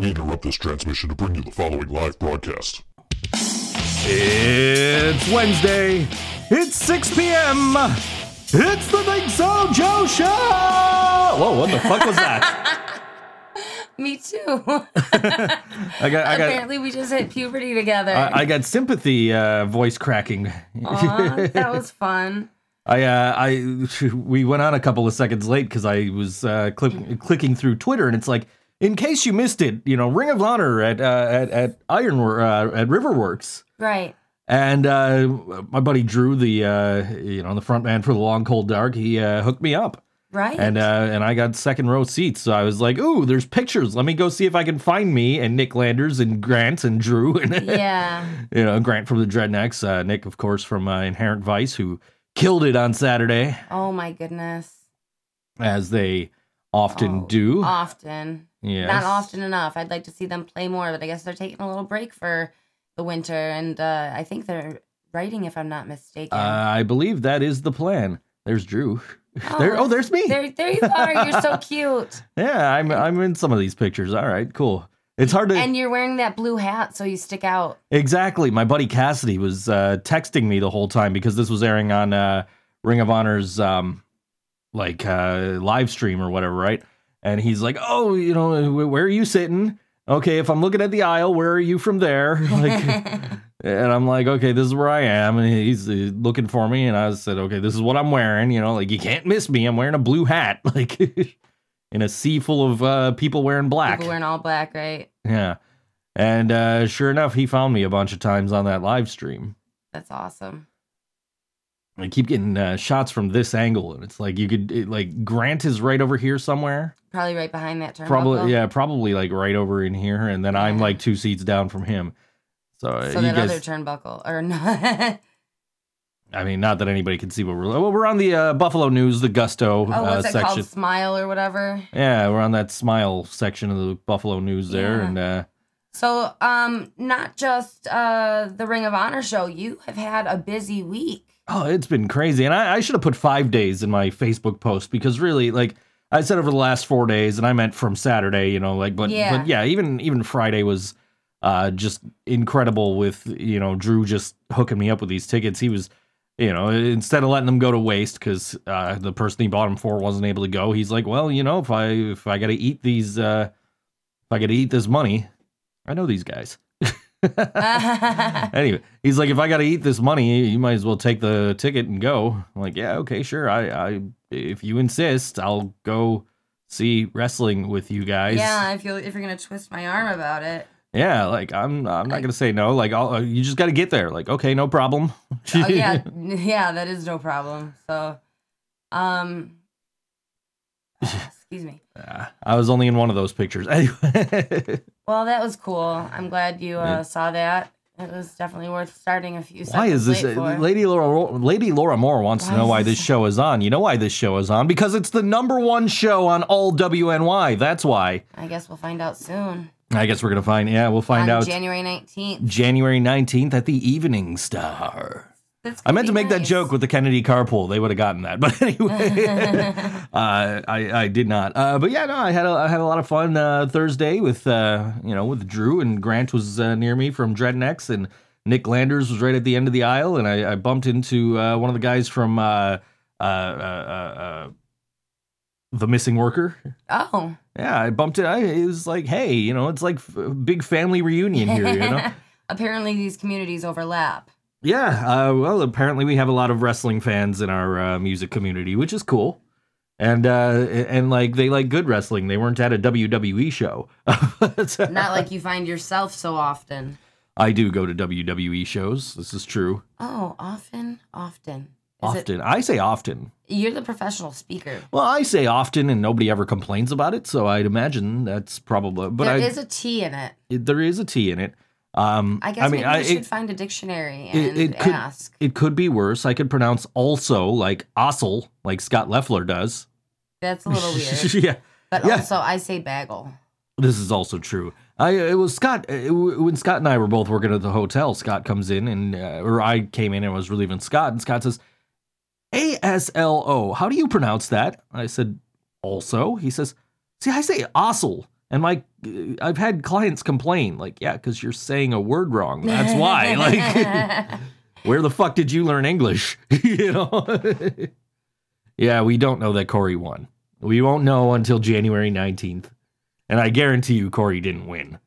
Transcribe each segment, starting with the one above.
We interrupt this transmission to bring you the following live broadcast. It's Wednesday. It's 6 p.m. It's the Big So Joe Show. Whoa, what the fuck was that? Me too. I got, I got, Apparently, we just hit puberty together. I, I got sympathy uh, voice cracking. Aw, that was fun. I, uh, I, we went on a couple of seconds late because I was uh, click, clicking through Twitter, and it's like, in case you missed it, you know, Ring of Honor at uh, at at Iron uh, at Riverworks. Right. And uh, my buddy Drew, the uh, you know the front man for the Long Cold Dark, he uh, hooked me up, Right. and uh, and I got second row seats. So I was like, "Ooh, there's pictures. Let me go see if I can find me and Nick Landers and Grant and Drew and yeah. you know Grant from the Dredneks, uh, Nick of course from uh, Inherent Vice, who killed it on Saturday Oh my goodness. as they often Oh, do. Often. Not often enough. I'd like to see them play more, but I guess they're taking a little break for the winter, and uh, I think they're writing, if I'm not mistaken. Uh, I believe that is the plan. There's Drew. there, oh, there's me. There, there you are. You're so cute, Yeah, I'm I'm in some of these pictures. All right, cool. It's hard to and you're wearing that blue hat, so you stick out. exactly. My buddy Cassidy was uh, texting me the whole time because this was airing on uh, Ring of Honor's um, like uh, live stream or whatever, right? And he's like, "Oh, you know, where are you sitting? Okay, if I'm looking at the aisle, where are you from there?" Like, and I'm like, "Okay, this is where I am." And he's looking for me, and I said, "Okay, this is what I'm wearing." You know, like you can't miss me. I'm wearing a blue hat, like in a sea full of uh, people wearing black. People wearing all black, right? Yeah. And uh, sure enough, he found me a bunch of times on that live stream. That's awesome. I keep getting uh, shots from this angle, and it's like you could it, like Grant is right over here somewhere. Probably right behind that turnbuckle. Probably, yeah, probably like right over in here, and then I'm like two seats down from him. So, uh, So that guys, other turnbuckle, or not? I mean, not that anybody can see what we're. Well, we're on the uh, Buffalo News, the Gusto oh, uh, section. called? Smile or whatever. Yeah, we're on that Smile section of the Buffalo News there, Yeah. and uh, So, um, not just uh the Ring of Honor show. You have had a busy week. Oh, it's been crazy. And I, I should have put five days in my Facebook post because really, like I said over the last four days, and I meant from Saturday, you know, like but Yeah. but yeah, even even Friday was uh just incredible with, you know, Drew just hooking me up with these tickets. He was you know, instead of letting them go to waste because uh, the person he bought them for wasn't able to go, he's like, well, you know, if I if I got to eat these, uh, if I got to eat this money, I know these guys. anyway, he's like, if I got to eat this money, you might as well take the ticket and go. I'm like, yeah, okay, sure. I, I, if you insist, I'll go see wrestling with you guys. yeah, if you if you're gonna twist my arm about it. yeah. Like, I'm, I'm not gonna say no. Like, I'll, uh, you just got to get there. Like, okay, no problem. Oh yeah, yeah, that is no problem. So, um, excuse me. Uh, I was only in one of those pictures. Anyway, Well, that was cool. I'm glad you uh, saw that. It was definitely worth starting a few. why is this? uh. Lady Laura, Lady Laura Moore wants to know why this- show is on. You know why this show is on? Because it's the number one show on all WNY. That's why. I guess we'll find out soon. I guess we're gonna find. Yeah, we'll find On out. January 19th. January 19th at the Evening Star. I meant to make be that joke with the Kennedy carpool. They would have gotten that. But anyway, uh, I, I did not. Uh, but yeah, no, I had a, I had a lot of fun uh, Thursday with, uh, you know, with Drew and Grant was uh, near me from Dredneks and Nick Landers was right at the end of the aisle. And I, I bumped into uh, one of the guys from uh, uh, uh, uh, uh, The Missing Worker. Oh. Yeah, I bumped it. I, it was like, hey, you know, it's like a big family reunion here, you know? Apparently, these communities overlap. Yeah, uh, well, apparently we have a lot of wrestling fans in our uh, music community, which is cool. And uh, and like they like good wrestling. They weren't at a WWE show. Not like you find yourself so often. I do go to WWE shows. This is true. Oh, often, often. Is it- Often, I say often. you're the professional speaker. Well, I say often, and nobody ever complains about it. So I'd imagine that's probably. But There I is a T in it. it- there is a T in it. Um, I guess mean, maybe I, should it, find a dictionary it- and it could- ask. it could be worse. I could pronounce also like Ossel, like Scott Leffler does. That's a little weird. yeah. But Yeah. also, I say bagel. This is also true. I it was Scott it, when Scott and I were both working at the hotel. Scott comes in and uh, or I came in and was relieving Scott, and Scott says, "A S L O. How do you pronounce that?" I said, "Also." He says, "See, I say Ossel." And my, uh, I've had clients complain, like, yeah, because you're saying a word wrong. That's why. Like, where the fuck did you learn English? you know? yeah, we don't know that Corey won. We won't know until January 19th. And I guarantee you, Corey didn't win.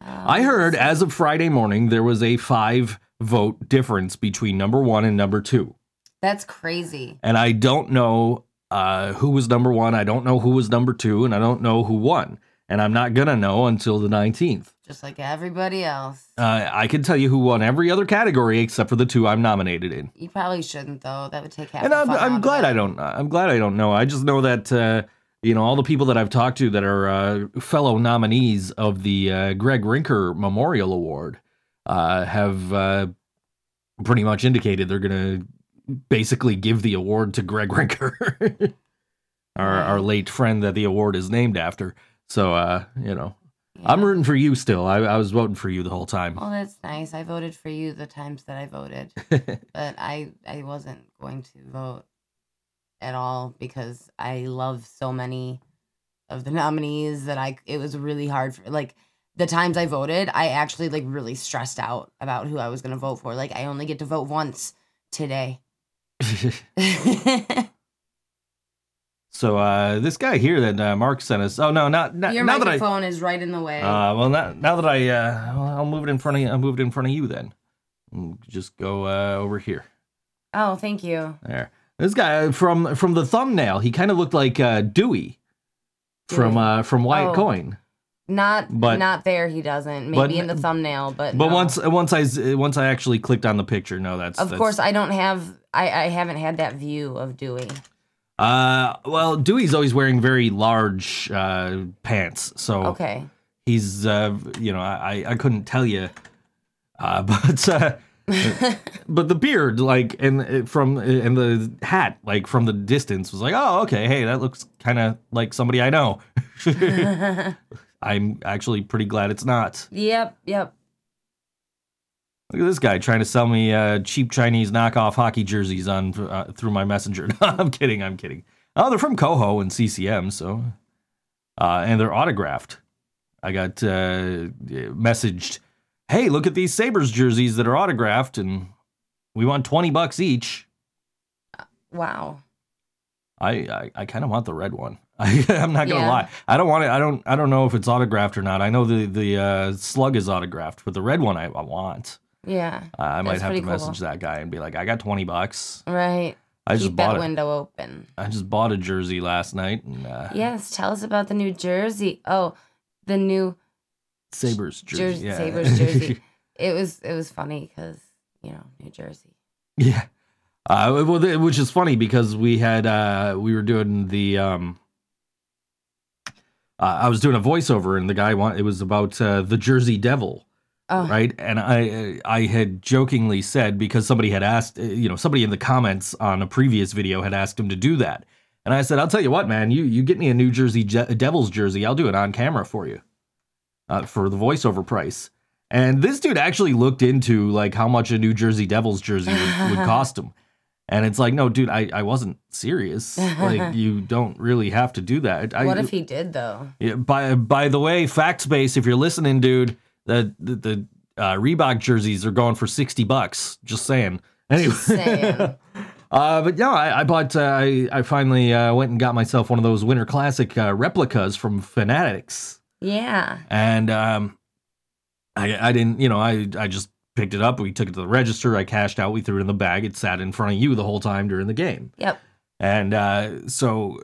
I heard as of Friday morning, there was a five vote difference between number one and number two. That's crazy. And I don't know uh, who was number one. I don't know who was number two. And I don't know who won. And I'm not going to know until the 19th. Just like everybody else. Uh, I can tell you who won every other category except for the two I'm nominated in. You probably shouldn't though. That would take half. and I'm, I'm glad. I don't. I'm glad I don't know. I just know that uh, you know all the people that I've talked to that are uh, fellow nominees of the uh, Greg Rinker Memorial Award uh, have uh, pretty much indicated they're going to basically give the award to Greg Rinker, our our late friend that the award is named after. So uh, you know, I'm rooting for you still. I, I was voting for you the whole time. Well, that's nice. I voted for you the times that I voted, but I I wasn't going to vote at all because I love so many of the nominees that I it was really hard for like the times I voted, I actually like really stressed out about who I was going to vote for. Like I only get to vote once today. so uh, this guy here that uh, Mark sent us. Oh no, not, not Your now that I. microphone is right in the way. Uh, well, now, now that I, uh, I'll move it in front of you. I'll move it in front of you then. Just go uh, over here. oh, thank you. There. This guy from from the thumbnail, he kind of looked like uh, Dewey from uh, from Wyatt Oh. Coin. Not But- not there. He doesn't. but- Maybe in the thumbnail, but But no. once once I once I actually clicked on the picture, no, that's of that's, course I don't have. I I haven't had that view of Dewey. Uh, well, Dewey's always wearing very large uh, pants, so Okay. he's uh, you know I I couldn't tell you, uh, but uh, but the beard like and uh, from and the hat like from the distance was like oh okay hey that looks kind of like somebody I know. I'm actually pretty glad it's not. Yep. Yep. Look at this guy trying to sell me uh, cheap Chinese knockoff hockey jerseys on uh, through my messenger. I'm kidding. I'm kidding. Oh, they're from Koho and CCM, so uh, and they're autographed. I got uh, messaged, "Hey, look at these Sabres jerseys that are autographed, and we want twenty bucks each." Wow. I I, I kind of want the red one. I, I'm not gonna Yeah. lie. I don't want it. I don't I don't know if it's autographed or not. I know the the uh, slug is autographed, but the red one I, I want. Yeah. Uh, I might have to cool. message that guy and be like, I got 20 bucks. Right. I just Keep bought that it. window open. I just bought a jersey last night and uh, Yes. Tell us about the New Jersey. Oh, the new Sabres jersey. Jersey, yeah. Sabres jersey. it was it was funny because you know New Jersey. yeah. Uh, well, which is funny because we had uh, we were doing the um, uh, I was doing a voiceover and the guy want it was about uh, the Jersey Devil. Oh, right? And i i had jokingly said because somebody had asked uh, you know somebody in the comments on a previous video had asked him to do that. And i said i'll tell you what man you you get me a new jersey Je- devils jersey i'll do it on camera for you uh, for the voiceover price. And this dude actually looked into like how much a new jersey devils jersey would, would cost him. And it's like no dude i, I wasn't serious. Like you don't really have to do that. I, what if he did though? yeah, by by the way, fact space, if you're listening, dude, the the, the uh, Reebok jerseys are going for sixty bucks. Just saying. Anyway, saying. uh, but yeah, I, I bought. Uh, I I finally uh, went and got myself one of those Winter Classic uh, replicas from Fanatics, Yeah. and um, I I didn't, you know, I I just picked it up. We took it to the register. I cashed out. We threw it in the bag. It sat in front of you the whole time during the game. Yep. And uh, so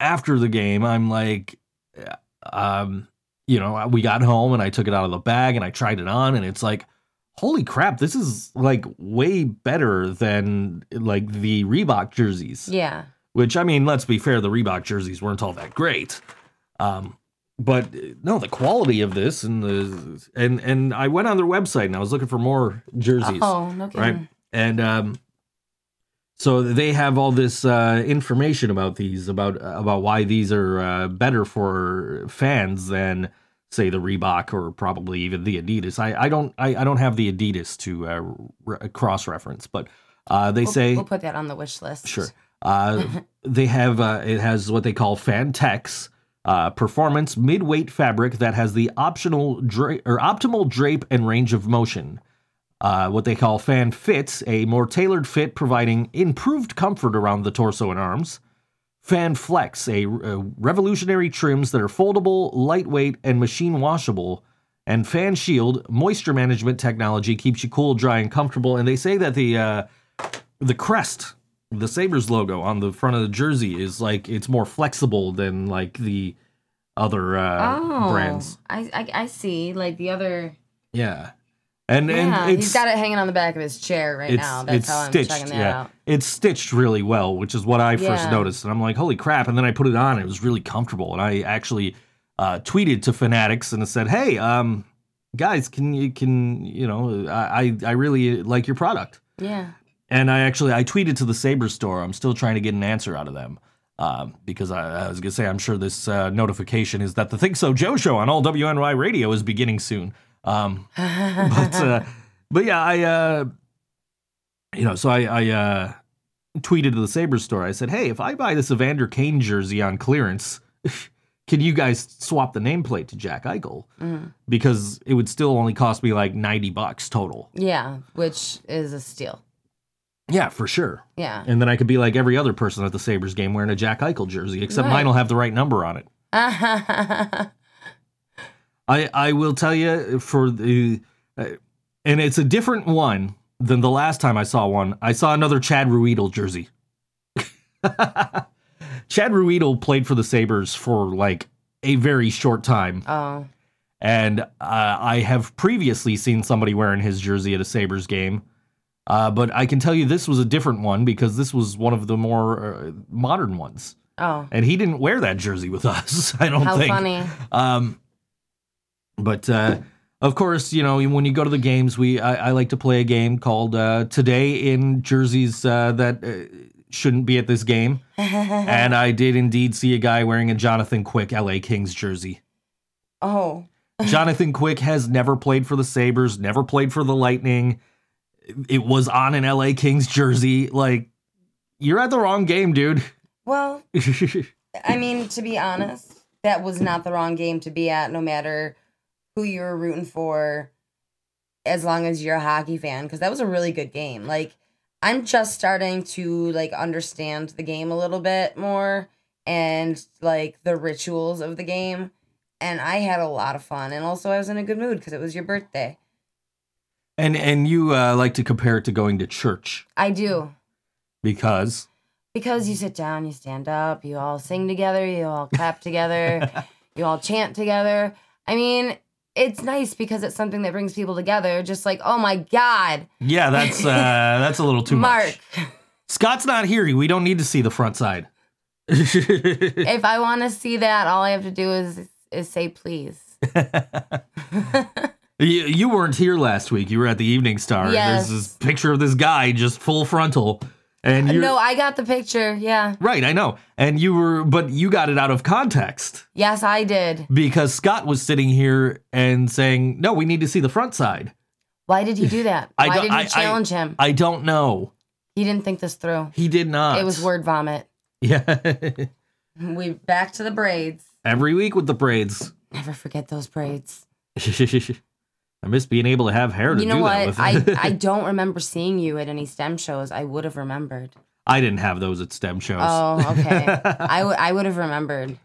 after the game, I'm like, um, you know, we got home and I took it out of the bag and I tried it on, and it's like, holy crap, this is like way better than like the Reebok jerseys. Yeah. Which I mean, let's be fair, the Reebok jerseys weren't all that great. Um, but no, the quality of this and the and and I went on their website and I was looking for more jerseys Oh, no kidding. right? And um, so they have all this uh, information about these, about about why these are uh, better for fans than say the Reebok or probably even the Adidas. I, I don't I, I don't have the Adidas to uh, re- cross reference, but uh, they We'll, say we'll put that on the wish list. Sure. Uh, they have uh, it has what they call Fantex uh, performance mid-weight fabric that has the optional dra- or optimal drape and range of motion. Uh, what they call Fan Fits, a more tailored fit providing improved comfort around the torso and arms. Fan Flex, a, a revolutionary trims that are foldable, lightweight, and machine washable. And Fan Shield, moisture management technology keeps you cool, dry, and comfortable. And they say that the uh, the crest, the Sabres logo on the front of the jersey is like it's more flexible than like the other uh, oh, brands. I, I I see. Like the other. Yeah, and Yeah, and it's he's got it hanging on the back of his chair right now. That's how I'm stitched. checking that yeah, out. it's stitched really well, which is what I first Yeah. noticed. And I'm like, holy crap! And then I put it on. And it was really comfortable. And I actually uh, tweeted to Fanatics and said, hey, um, guys, can you can you know I I really like your product. Yeah. And I actually I tweeted to the Saber store. I'm still trying to get an answer out of them. Um, because I, I was gonna say I'm sure this uh, notification is that the Think So Joe show on all WNY radio is beginning soon. Um, but uh, but yeah, I uh, you know, so I I uh, tweeted to the Sabres store. I said, hey, if I buy this Evander Kane jersey on clearance, can you guys swap the nameplate to Jack Eichel? Mhm. Because it would still only cost me like ninety bucks total. Yeah, which is a steal. Yeah, for sure. Yeah. And then I could be like every other person at the Sabres game wearing a Jack Eichel jersey, except Right. mine will have the right number on it. I I will tell you for the, uh, and it's a different one than the last time I saw one. I saw another Chad Ruhwedel jersey. Chad Ruhwedel played for the Sabres for like a very short time, oh. and uh, I have previously seen somebody wearing his jersey at a Sabres game. Uh, but I can tell you this was a different one because this was one of the more uh, modern ones, Oh. and he didn't wear that jersey with us. I don't How think. How funny. Um, but uh, of course, you know when you go to the games, we I, I like to play a game called uh, "Today in Jerseys uh, that uh, shouldn't be at this game," and I did indeed see a guy wearing a Jonathan Quick LA Kings jersey. oh. Jonathan Quick has never played for the Sabres, never played for the Lightning. It was on an LA Kings jersey. Like, you're at the wrong game, dude. Well, I mean, to be honest, that was not the wrong game to be at, no matter who you were rooting for, as long as you're a hockey fan, because that was a really good game. Like, I'm just starting to like understand the game a little bit more and like the rituals of the game. And I had a lot of fun. And also I was in a good mood because it was your birthday. and and you uh, like to compare it to going to church I do. because Because you sit down, you stand up, you all sing together, you all clap together, you all chant together. I mean, it's nice because it's something that brings people together. Just like, oh my God, yeah, that's uh, that's a little too Mark. much. Mark. Scott's not here. We don't need to see the front side. if I want to see that, all I have to do is is say please. You, you weren't here last week. You were at the Evening Star. Yes. There's this picture of this guy just full frontal, and you No, I got the picture. Yeah. right. I know, and you were, but you got it out of context Yes, I did. because Scott was sitting here and saying, "No, we need to see the front side." Why did he do that? I Why don't- did I- challenge him? I don't know. He didn't think this through. He did not. It was word vomit. Yeah. We back to the braids. Every week with the braids. Never forget those braids. I miss being able to have hair to You know do that what? with. I, I don't remember seeing you at any STEM shows. I would have remembered. I didn't have those at STEM shows. Oh, okay. I, w- I would have remembered.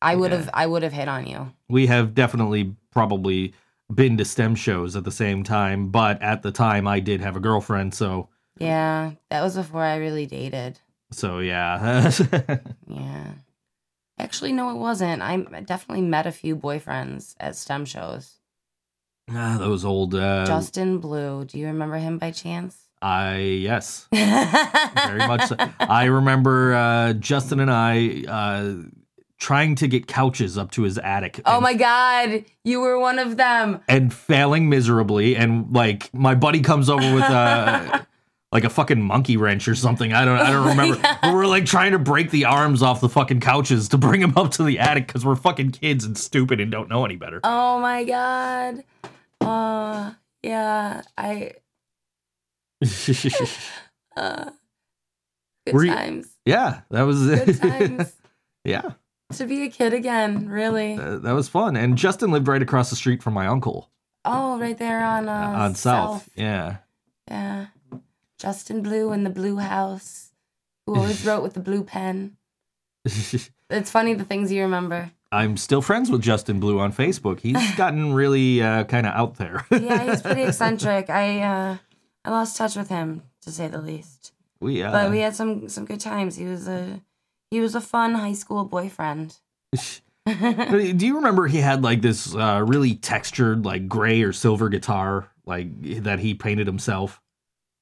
I would Yeah. have I would have hit on you. we have definitely probably been to STEM shows at the same time, but at the time I did have a girlfriend, so Yeah, that was before I really dated. so yeah. Yeah. Actually, no, it wasn't. I definitely met a few boyfriends at STEM shows. Ah, those old uh Justin Blue. Do you remember him by chance? I yes. Very much so. I remember uh Justin and I uh trying to get couches up to his attic. oh my God, you were one of them. and failing miserably and like my buddy comes over with uh like a fucking monkey wrench or something i don't i don't Oh remember God. but we're like trying to break the arms off the fucking couches to bring them up to the attic because we're fucking kids and stupid and don't know any better Oh my God. Uh, yeah, I. Uh, good Were you- times. Yeah, that was Good times. yeah, to be a kid again, really. uh, that was fun. And Justin lived right across the street from my uncle Oh, right there on uh, uh, on South. Yeah. Yeah. Justin Blue in the Blue House, who always wrote with the blue pen. It's funny the things you remember. I'm still friends with Justin Blue on Facebook. He's gotten really uh, kind of out there. Yeah, he's pretty eccentric. I uh, I lost touch with him to say the least. we, uh, But we had some some good times. He was a he was a fun high school boyfriend. Do you remember he had like this uh, really textured, like gray or silver guitar, like that he painted himself?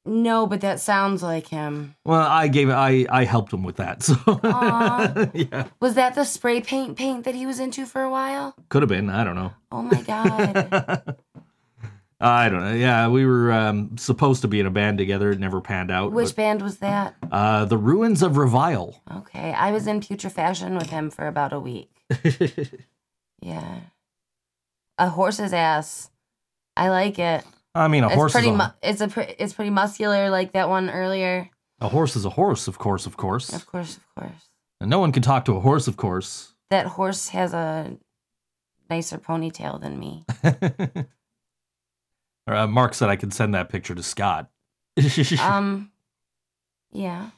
No, but that sounds like him. Well, I gave it. I I helped him with that. So yeah, Was that the spray paint paint that he was into for a while? could have been. I don't know. Oh my god. I don't know. Yeah, we were um, supposed to be in a band together. It never panned out. Which band was that? uh, the Ruins of Revile. Okay, I was in putrefaction with him for about a week. Yeah. A horse's ass. I like it. I mean, a It's horse. Is a, Mu- it's a. Pre- it's pretty muscular, like that one earlier. a horse is a horse, of course, of course. Of course, of course. And no one can talk to a horse, of course. That horse has a nicer ponytail than me. uh, Mark said I could send that picture to Scott. Um. Yeah.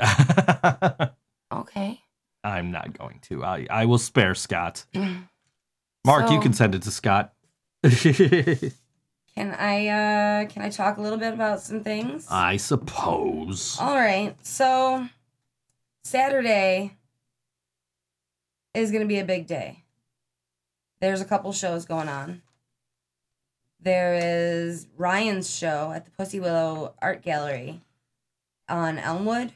Okay. I'm not going to. I, I will spare Scott. Mark, you can send it to Scott. Can I? uh Can I talk a little bit about some things? I suppose. All right. So Saturday is going to be a big day. There's a couple shows going on. There is Ryan's show at the Pussy Willow Art Gallery on Elmwood.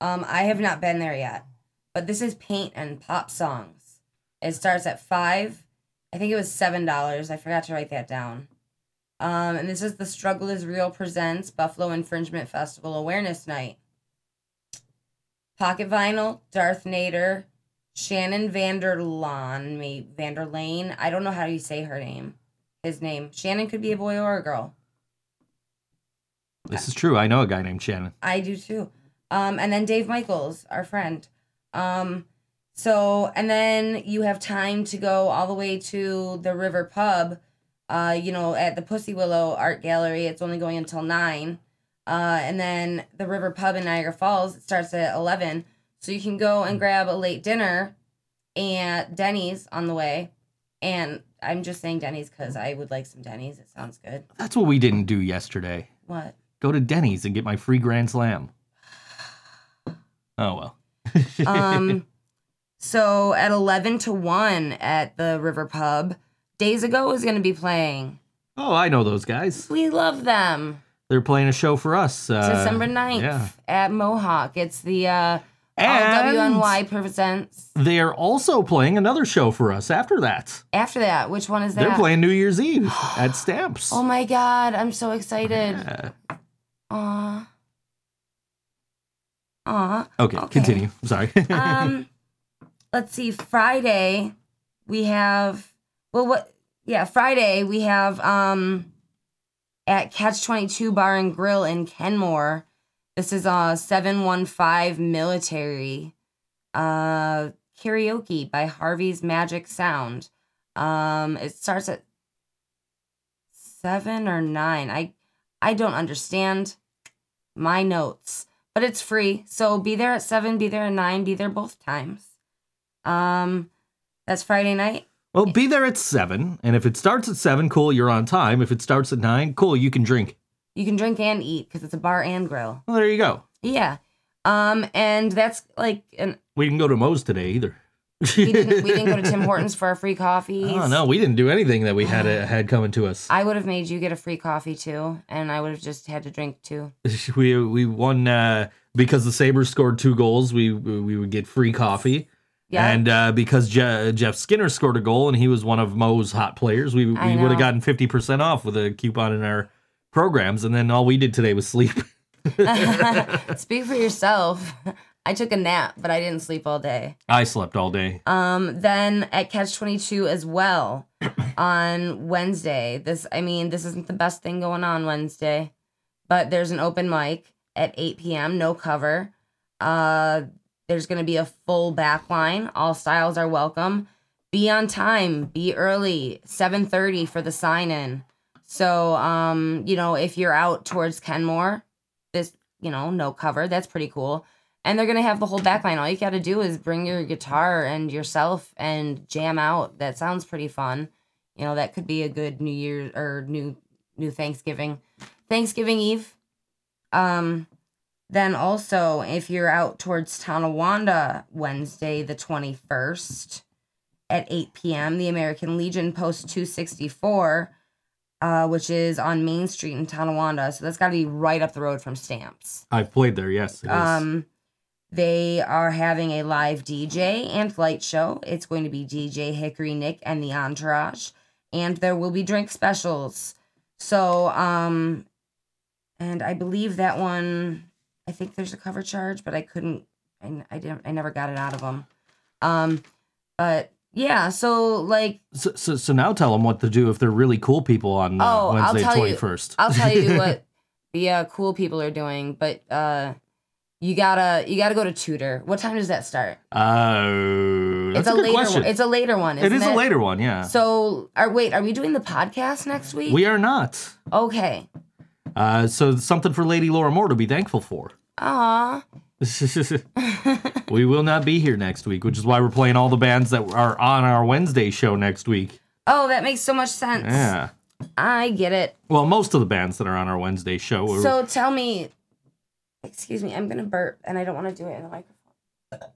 Um, I have not been there yet, but this is paint and pop songs. It starts at five. I think it was seven dollars. I forgot to write that down. Um, and this is the Struggle is Real presents Buffalo Infringement Festival Awareness Night. Pocket Vinyl, Darth Nater, Shannon Vanderlaan, me Vanderlane. I don't know how you say her name. His name. Shannon could be a boy or a girl. This is true. I know a guy named Shannon. I do too. Um, and then Dave Michaels, our friend. Um, so and then you have time to go all the way to the River Pub. Uh, you know, at the Pussy Willow Art Gallery. It's only going until nine. Uh, and then the River Pub in Niagara Falls it starts at eleven. So you can go and grab a late dinner and Denny's on the way. And I'm just saying Denny's because I would like some Denny's. It sounds good. That's what we didn't do yesterday. What? Go to Denny's and get my free Grand Slam. Oh well. um so at 11 to 1 at the river pub days ago is going to be playing oh, I know those guys. we love them They're playing a show for us. Uh, december 9th Yeah. at mohawk it's the uh And WNY presents they are also playing another show for us after that. after that which one is that They're playing New Year's Eve at Stamps. oh my god i'm so excited Yeah. Aw. Aw. Okay, Okay. continue. Sorry. um let's see friday we have well what yeah friday we have um at catch 22 bar and grill in kenmore this is a 715 military uh karaoke by harvey's magic sound um it starts at seven or nine i i don't understand my notes but it's free. So be there at seven, be there at nine, be there both times. Um, that's Friday night. Well, be there at seven, and if it starts at seven, cool, you're on time. If it starts at nine, cool, you can drink. You can drink and eat because it's a bar and grill. Well, there you go. Yeah. Um, and that's like an We didn't go to Moe's today either. we didn't we didn't go to Tim Hortons for our free coffee. Oh no, we didn't do anything that we had uh, had coming to us. I would have made you get a free coffee too, and I would have just had to drink too. we we won uh, because the Sabres scored two goals. We we would get free coffee. Yeah. And uh, because Je- Jeff Skinner scored a goal and he was one of Moe's hot players, we, we would have gotten 50% off with a coupon in our programs. And then all we did today was sleep. Speak for yourself. I took a nap, but I didn't sleep all day. I slept all day. Um, then at Catch 22 as well on Wednesday. This, I mean, this isn't the best thing going on Wednesday, but there's an open mic at 8 p.m. No cover. Uh, there's going to be a full back line. All styles are welcome. Be on time. Be early. 7:30 for the sign in. So, um, you know, if you're out towards Kenmore, this, you know, no cover. That's pretty cool. And they're gonna have the whole back line. All you got to do is bring your guitar and yourself and jam out. That sounds pretty fun. You know, that could be a good New Year or new new Thanksgiving, Thanksgiving Eve. Um, then also, if you're out towards Tonawanda Wednesday, the 21st at 8 p.m., the American Legion Post 264, uh, which is on Main Street in Tonawanda. So that's got to be right up the road from Stamps. I've played there. Yes. Um, they are having a live DJ and light show. It's going to be DJ Hickory Nick and the Entourage, and there will be drink specials. So, um, and I believe that one. I think there's a cover charge, but I couldn't. I, I didn't. I never got it out of them. Um, but yeah. So like, so, so, so now tell them what to do if they're really cool people on uh, Oh, I'll Wednesday tell you- twenty first. I'll tell you what the uh, cool people are doing, but uh, you gotta you gotta go to Tudor. What time does that start? Uh, that's it's a, a, later question. one. It's a later one. it Isn't is a later one. Yeah. So, are wait, are we doing the podcast next week? we are not. okay. Uh, so something for Lady Laura Moore to be thankful for. Aw. we will not be here next week, which is why we're playing all the bands that are on our Wednesday show next week. Oh, that makes so much sense. Yeah. I get it. Well, most of the bands that are on our Wednesday show. Are, So tell me, excuse me, I'm gonna burp, and I don't want to do it in the microphone.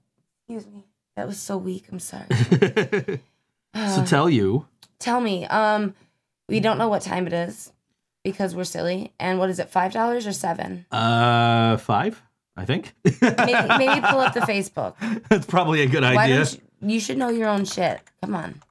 Excuse me. That was so weak. I'm sorry. so tell you. tell me, um, we don't know what time it is because we're silly. And what is it? Five dollars or seven? Uh, five, I think. Maybe, maybe pull up the Facebook. That's probably a good Why idea. don't you? You should know your own shit. Come on.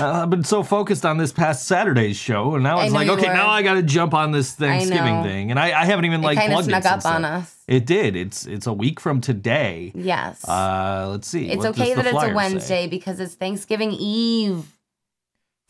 Uh, I've been so focused on this past Saturday's show, and now it's like, okay, were. now I got to jump on this Thanksgiving thing, and I, I haven't even like it kind of plugged snuck it up on us. It did. It's it's a week from today. Yes. Uh, let's see. it's what okay that it's a say? Wednesday because it's Thanksgiving Eve.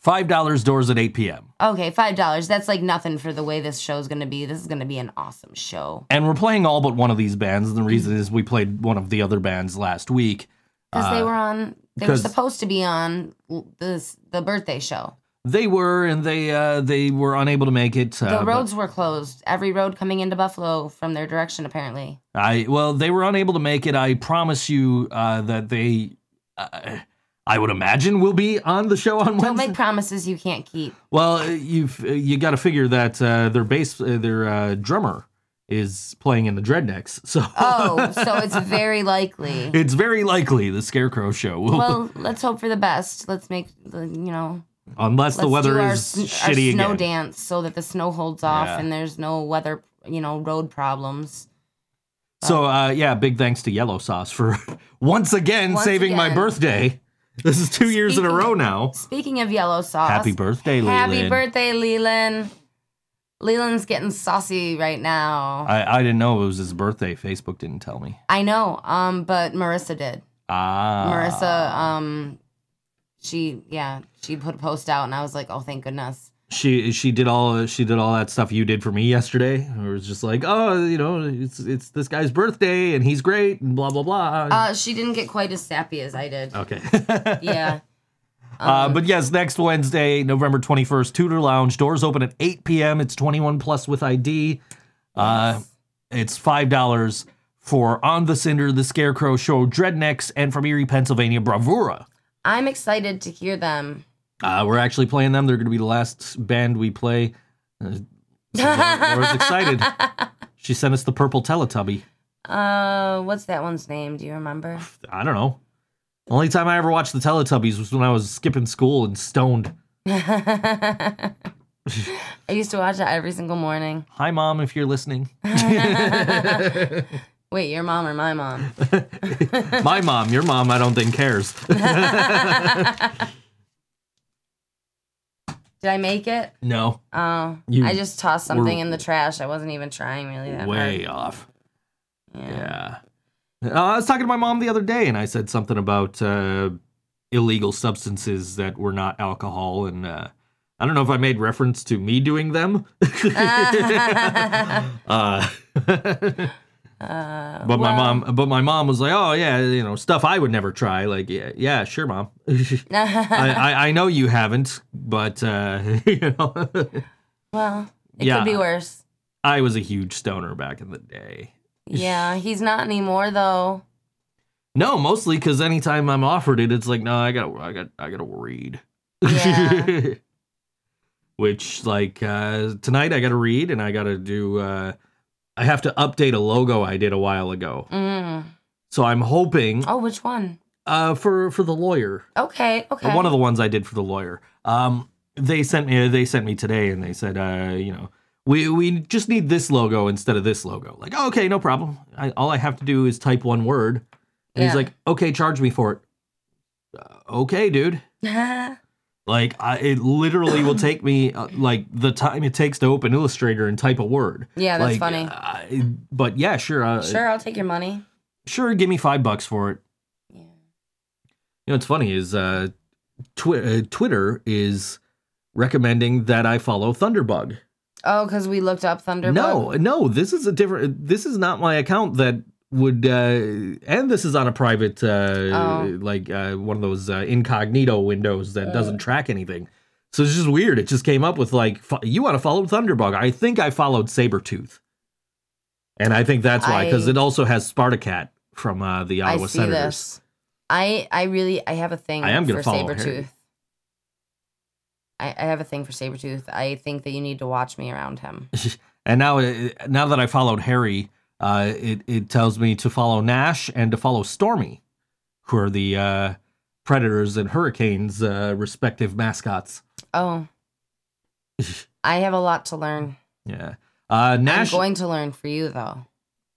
Five dollars doors at eight p.m. Okay, five dollars. That's like nothing for the way this show's gonna be. This is gonna be an awesome show. And we're playing all but one of these bands. And the reason is we played one of the other bands last week. Because they Uh, were on they were 'cause- supposed to be on this the birthday show. They were, and they uh, they were unable to make it. Uh, The but roads were closed. Every road coming into Buffalo from their direction, apparently. I well, they were unable to make it. I promise you uh, that they, uh, I would imagine, will be on the show on Wednesday. Don't make promises you can't keep. well, uh, you've uh, you got to figure that uh, their bass, uh, their uh, drummer, is playing in the Dredneks, so Oh, so it's very likely. it's very likely the Scarecrow show will, Well, let's hope for the best. Let's make the you know unless the weather our, is our shitty snow again. dance so that the snow holds off Yeah. and there's no weather you know road problems. So uh, yeah, big thanks to Yellow Sauce for once again Once saving my birthday. This is two years in a row now. Speaking of yellow sauce, Happy birthday, Leland. Happy birthday, Leland. Leland's getting saucy right now. I, I didn't know it was his birthday. Facebook didn't tell me. I know, um, but Marissa did. Ah, Marissa, um, she yeah, she put a post out, and I was like, oh, thank goodness. She she did all she did all that stuff you did for me yesterday. It was just like, oh, you know, it's it's this guy's birthday and he's great and blah blah blah. Uh, she didn't get quite as sappy as I did. okay. Yeah. Uh, but yes, next Wednesday, November 21st, Tudor Lounge. Doors open at 8 p.m. It's 21 plus with ID. Uh, it's $5 for On the Cinder, The Scarecrow Show, Dredneks, and from Erie, Pennsylvania, Bravura. I'm excited to hear them. Uh, we're actually playing them. They're going to be the last band we play. Uh, so Laura's excited. She sent us the purple Teletubby. Uh, what's that one's name? Do you remember? I don't know. Only time I ever watched the Teletubbies was when I was skipping school and stoned. I used to watch that every single morning. Hi, mom, if you're listening. Wait, your mom or my mom? My mom, your mom, I don't think cares. Did I make it? no, Oh, You I just tossed something in the trash. I wasn't even trying really that way hard. off. Yeah. Yeah. Uh, I was talking to my mom the other day, and I said something about uh, illegal substances that were not alcohol, and uh, I don't know if I made reference to me doing them. uh, Uh, but my mom, but my mom was like, "Oh yeah, you know, stuff I would never try." Like, yeah, yeah, sure, mom. I, I I know you haven't, but uh, you know, well, it Yeah. could be worse. I was a huge stoner back in the day. Yeah, he's not anymore though. No, mostly because anytime I'm offered it, it's like, no, I got, I got, I got to read. Yeah. Which, like, uh, tonight I got to read, and I got to do. Uh, I have to update a logo I did a while ago. Mm. So I'm hoping Oh, which one? uh, for for the lawyer. Okay, okay. One of the ones I did for the lawyer. Um, they sent me. They sent me today, and they said, uh, you know, we we just need this logo instead of this logo. Like, oh, okay, no problem. I, all I have to do is type one word, and he's like, okay, charge me for it. Uh, okay, dude. Like, I, it literally will take me uh, like the time it takes to open Illustrator and type a word. yeah, that's Like, funny. I, but yeah, sure, uh, sure, I'll take your money. sure. Give me five bucks for it. Yeah. You know, what's funny is uh, twi- uh, Twitter is recommending that I follow Thunderbug. Oh, because we looked up Thunderbug. No, no, this is a different. This is not my account that would, uh, and this is on a private, uh, Oh. like uh, one of those uh, incognito windows that doesn't track anything. So it's just weird. It just came up with like, you want to follow Thunderbug? I think I followed Sabretooth. And I think that's why, because it also has Spartacat from uh, the I Ottawa see Senators. this. I I really I have a thing I am gonna follow Harry. Sabretooth. I, I have a thing for Sabretooth. I think that you need to watch me around him. And now, uh, now that I followed Harry, uh, it it tells me to follow Nash and to follow Stormy, who are the uh, Predators and Hurricanes uh, respective mascots. Oh. I have a lot to learn. Yeah, uh, Nash. I'm going to learn for you though.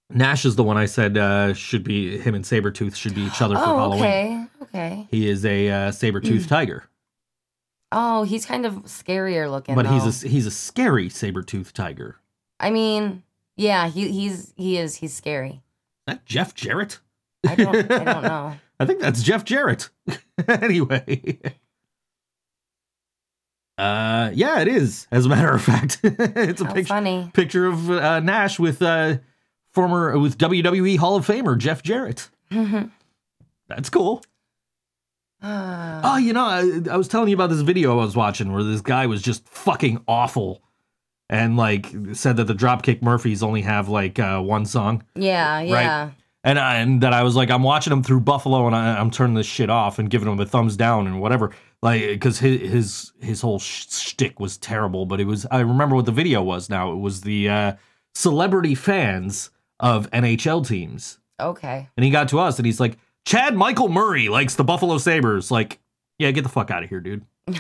Nash is the one I said uh, should be him and Sabretooth should be each other for Oh, Halloween. okay. Okay. He is a uh, saber-toothed tiger, Oh, he's kind of scarier looking. but though. he's a he's a scary saber tooth tiger. I mean, yeah, he he's he is he's scary. That Jeff Jarrett? I don't I don't know. I think that's Jeff Jarrett. anyway. Uh yeah, it is. As a matter of fact, it's a picture funny. picture of uh, Nash with uh former with WWE Hall of Famer Jeff Jarrett. That's cool. Ah. Oh, you know, I, I was telling you about this video I was watching where this guy was just fucking awful and like said that the Dropkick Murphys only have like uh, one song. yeah, yeah. and I, and that I was like, I'm watching him through Buffalo, and I, I'm turning this shit off and giving him a thumbs down and whatever, like because his his his whole sh- shtick was terrible. But it was I remember what the video was. Now it was the uh, celebrity fans of NHL teams, Okay. and he got to us, and he's like, Chad Michael Murray likes the Buffalo Sabres. Like, yeah, get the fuck out of here, dude.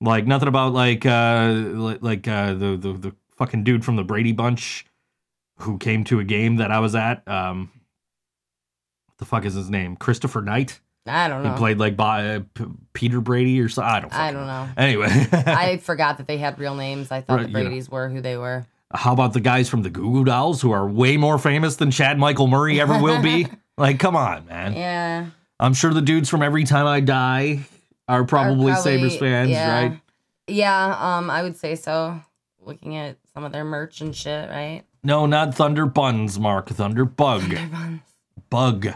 like nothing about like uh like uh the the the fucking dude from the Brady Bunch who came to a game that I was at. Um, what the fuck is his name? Christopher Knight. I don't know. He played like by uh, P- Peter Brady or something. I don't. I don't know. Anyway, I forgot that they had real names. I thought Right, the you know. Brady's were who they were. how about the guys from the Goo Goo Dolls who are way more famous than Chad Michael Murray ever will be? like, come on, man. Yeah. I'm sure the dudes from Every Time I Die are probably, Are Sabres fans, yeah. right? Yeah, um, I would say so. Looking at some of their merch and shit, right? No, not Thunder Buns, Mark. Thunder Bug. Thunderbuns. Bug.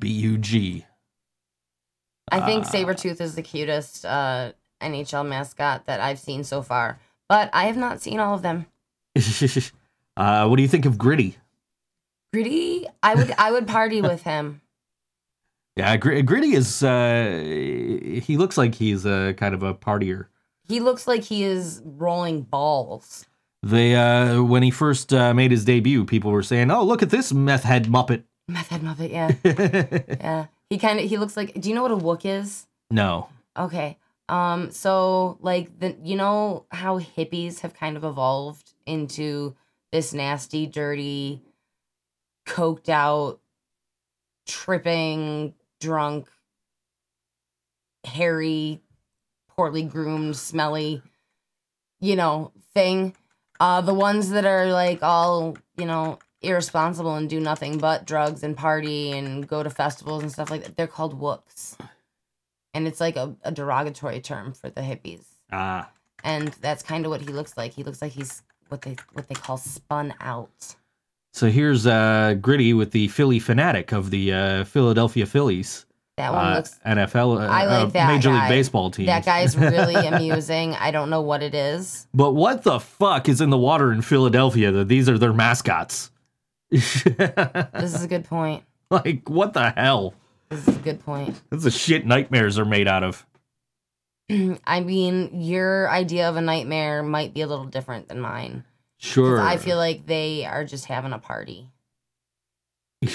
B U G. I think Ah. Sabretooth is the cutest uh, NHL mascot that I've seen so far. But I have not seen all of them. uh, what do you think of Gritty? Gritty, I would I would party with him. Yeah, Gr- Gritty is. Uh, he looks like he's a kind of a partier. He looks like he is rolling balls. They uh, when he first uh, made his debut, people were saying, "Oh, look at this meth head muppet." Meth head Muppet, yeah. Yeah. He kind of he looks like do you know what a wook is? no. Okay. Um so like the you know how hippies have kind of evolved into this nasty, dirty, coked out, tripping, drunk, hairy, poorly groomed, smelly, you know, thing. Uh the ones that are like all, you know, irresponsible and do nothing but drugs and party and go to festivals and stuff like that. They're called whoops. And it's like a, a derogatory term for the hippies. Ah. and that's kind of what he looks like. He looks like he's what they what they call spun out. So here's uh, Gritty with the Philly fanatic of the uh, Philadelphia Phillies. That one uh, looks. NFL, uh, I like uh, that Major guy. League Baseball team. That guy's really amusing. I don't know what it is. But what the fuck is in the water in Philadelphia that these are their mascots? This is a good point. like, what the hell? This is a good point. That's the shit nightmares are made out of. I mean, your idea of a nightmare might be a little different than mine. Sure. I feel like they are just having a party.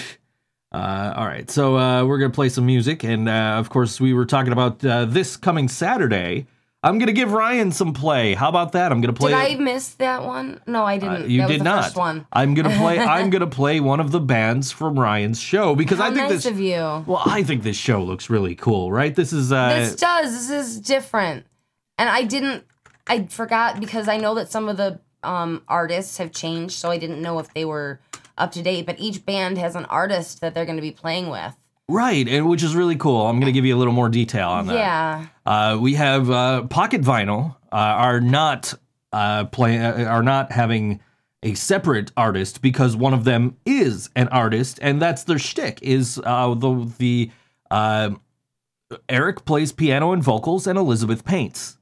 Uh, all right, so uh, we're gonna play some music, and uh, of course, we were talking about uh, this coming Saturday. I'm gonna give Ryan some play. How about that? I'm gonna play. Did I miss that one? No, I Uh, didn't. you that did not. One. I'm gonna play. I'm gonna play one of the bands from Ryan's show because How I think nice this. of you. Well, I think this show looks really cool, right? This is. Uh, this does. This is different. And I didn't. I forgot because I know that some of the um, artists have changed, so I didn't know if they were up to date. But each band has an artist that they're going to be playing with. right, and which is really cool. I'm gonna give you a little more detail on that. Yeah. Uh, we have uh, Pocket Vinyl uh, are not uh, play uh, are not having a separate artist because one of them is an artist, and that's their shtick. Is uh, the the uh, Eric plays piano and vocals, and Elizabeth paints,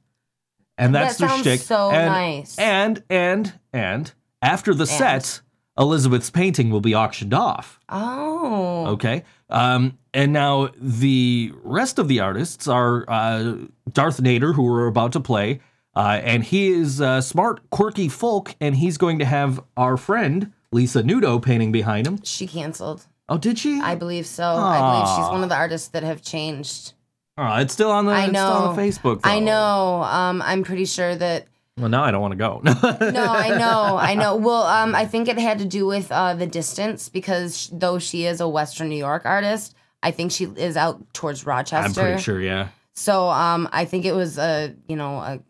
and that's That their shtick. so and, nice. And and and after the set, Elizabeth's painting will be auctioned off. Oh. Okay. Um, and now the rest of the artists are uh, Darth Nater, who we're about to play, uh, and he is uh, smart, quirky folk, and he's going to have our friend Lisa Nudo painting behind him. She canceled. Oh, did she? I believe so. I believe she's one of the artists that have changed. Oh, it's still on the. I It's still on know. the Facebook. I know. Um, I'm pretty sure that. Well, now I don't want to go. No, I know. I know. Well, um, I think it had to do with uh, the distance because sh- though she is a Western New York artist, I think she is out towards Rochester. I'm pretty sure. Yeah. So, um, I think it was a, you know, a,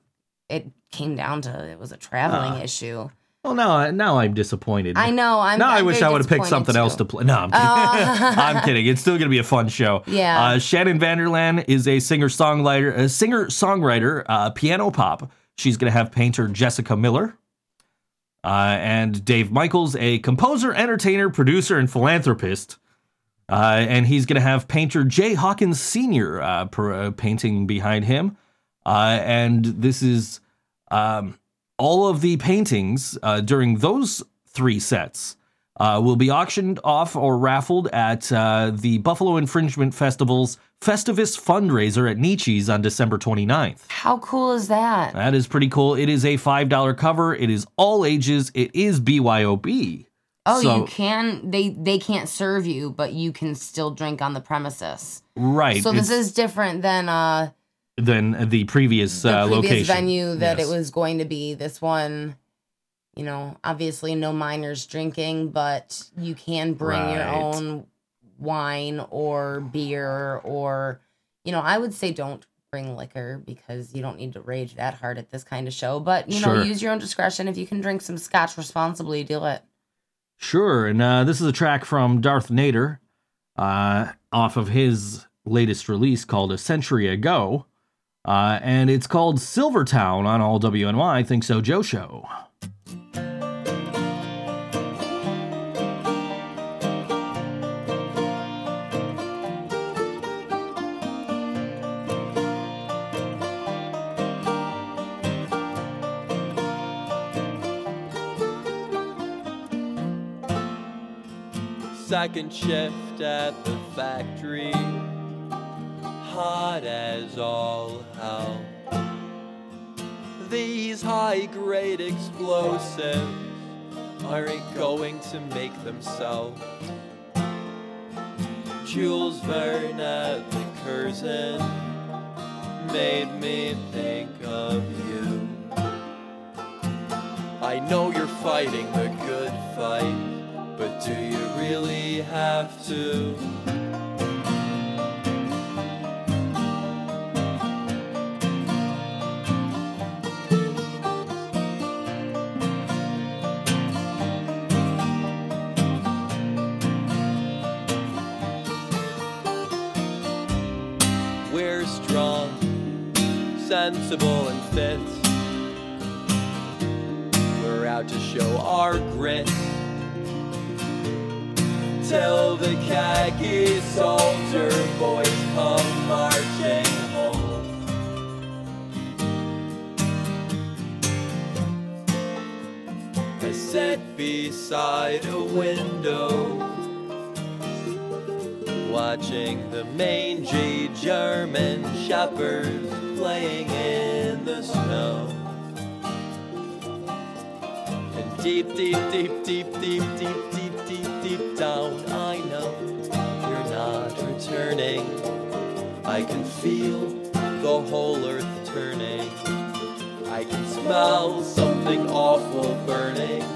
it came down to it was a traveling Ah. issue. Well, now now I'm disappointed. I know. I'm. now i I'm wish I would have picked something else to play. No, I'm kidding. Oh. I'm kidding. It's still going to be a fun show. Yeah. Uh, Shannon Vanderland is a singer songwriter, a singer songwriter, uh, piano pop. She's going to have painter Jessica Miller. Uh, and Dave Michaels, a composer, entertainer, producer, and philanthropist. Uh, and he's going to have painter Jay Hawkins Sr. Uh, per, uh, painting behind him. Uh, and this is um, all of the paintings uh, during those three sets uh, will be auctioned off or raffled at uh, the Buffalo Infringement Festival's Festivus fundraiser at Nietzsche's on December 29th. How cool is that? That is pretty cool. It is a $5 cover. It is all ages. It is BYOB. Oh, So- you can. They they can't serve you, but you can still drink on the premises. Right. So this is different than uh than the previous, the uh, previous location. venue that Yes. it was going to be. This one, you know, obviously no minors drinking, but you can bring your own wine or beer or, you know, I would say don't bring liquor because you don't need to rage that hard at this kind of show. But you know, use your own discretion. If you can drink some scotch responsibly, do it. Sure, and uh, this is a track from Darth Nater uh, off of his latest release called A Century Ago. Uh, and it's called Silvertown on all WNY Think So Joe Show. Second shift at the factory, hot as all hell. These high grade explosives aren't going to make themselves. Jules Verne at the Curzon made me think of you. I know you're fighting the good fight, but do you really have to? Fit. We're out to show our grit. Till the khaki soldier boys come marching home. I sit beside a window, watching the mangy German shepherds playing in the snow. And deep, deep, deep, deep, deep, deep, deep, deep, deep down, I know you're not returning. I can feel the whole earth turning. I can smell something awful burning.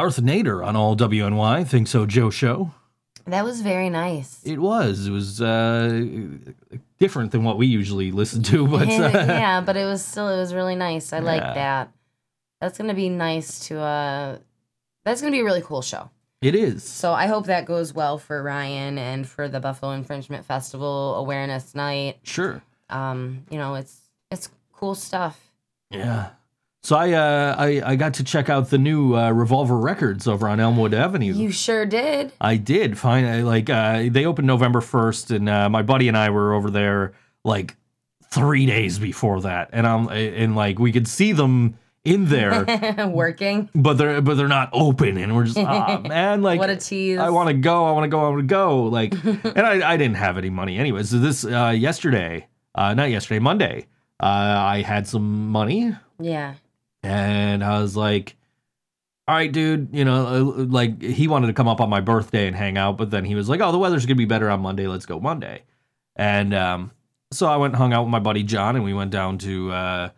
Darth Nater on all WNY. Think so, Joe Show. That was very nice. It was. It was uh, different than what we usually listen to, but uh, yeah, but it was still it was really nice. I like that. That's gonna be nice to uh that's gonna be a really cool show. it is. So I hope that goes well for Ryan and for the Buffalo Infringement Festival Awareness Night. Sure. Um, you know, it's it's cool stuff. Yeah. So I uh, I I got to check out the new uh, Revolver Records over on Elmwood Avenue. You sure did. I did find I, like uh, they opened November first, and uh, my buddy and I were over there like three days before that, and I'm and like we could see them in there, Working. but they're but they're not open, and we're just ah man, like what a tease. I want to go, I want to go, I want to go, like, and I I didn't have any money anyway. So this uh, yesterday, uh, not yesterday, Monday, uh, I had some money, Yeah. And I was like, all right, dude, you know, uh, like he wanted to come up on my birthday and hang out, but then he was like, oh, the weather's gonna be better on Monday. Let's go Monday. And um, so I went and hung out with my buddy John, and we went down to, uh,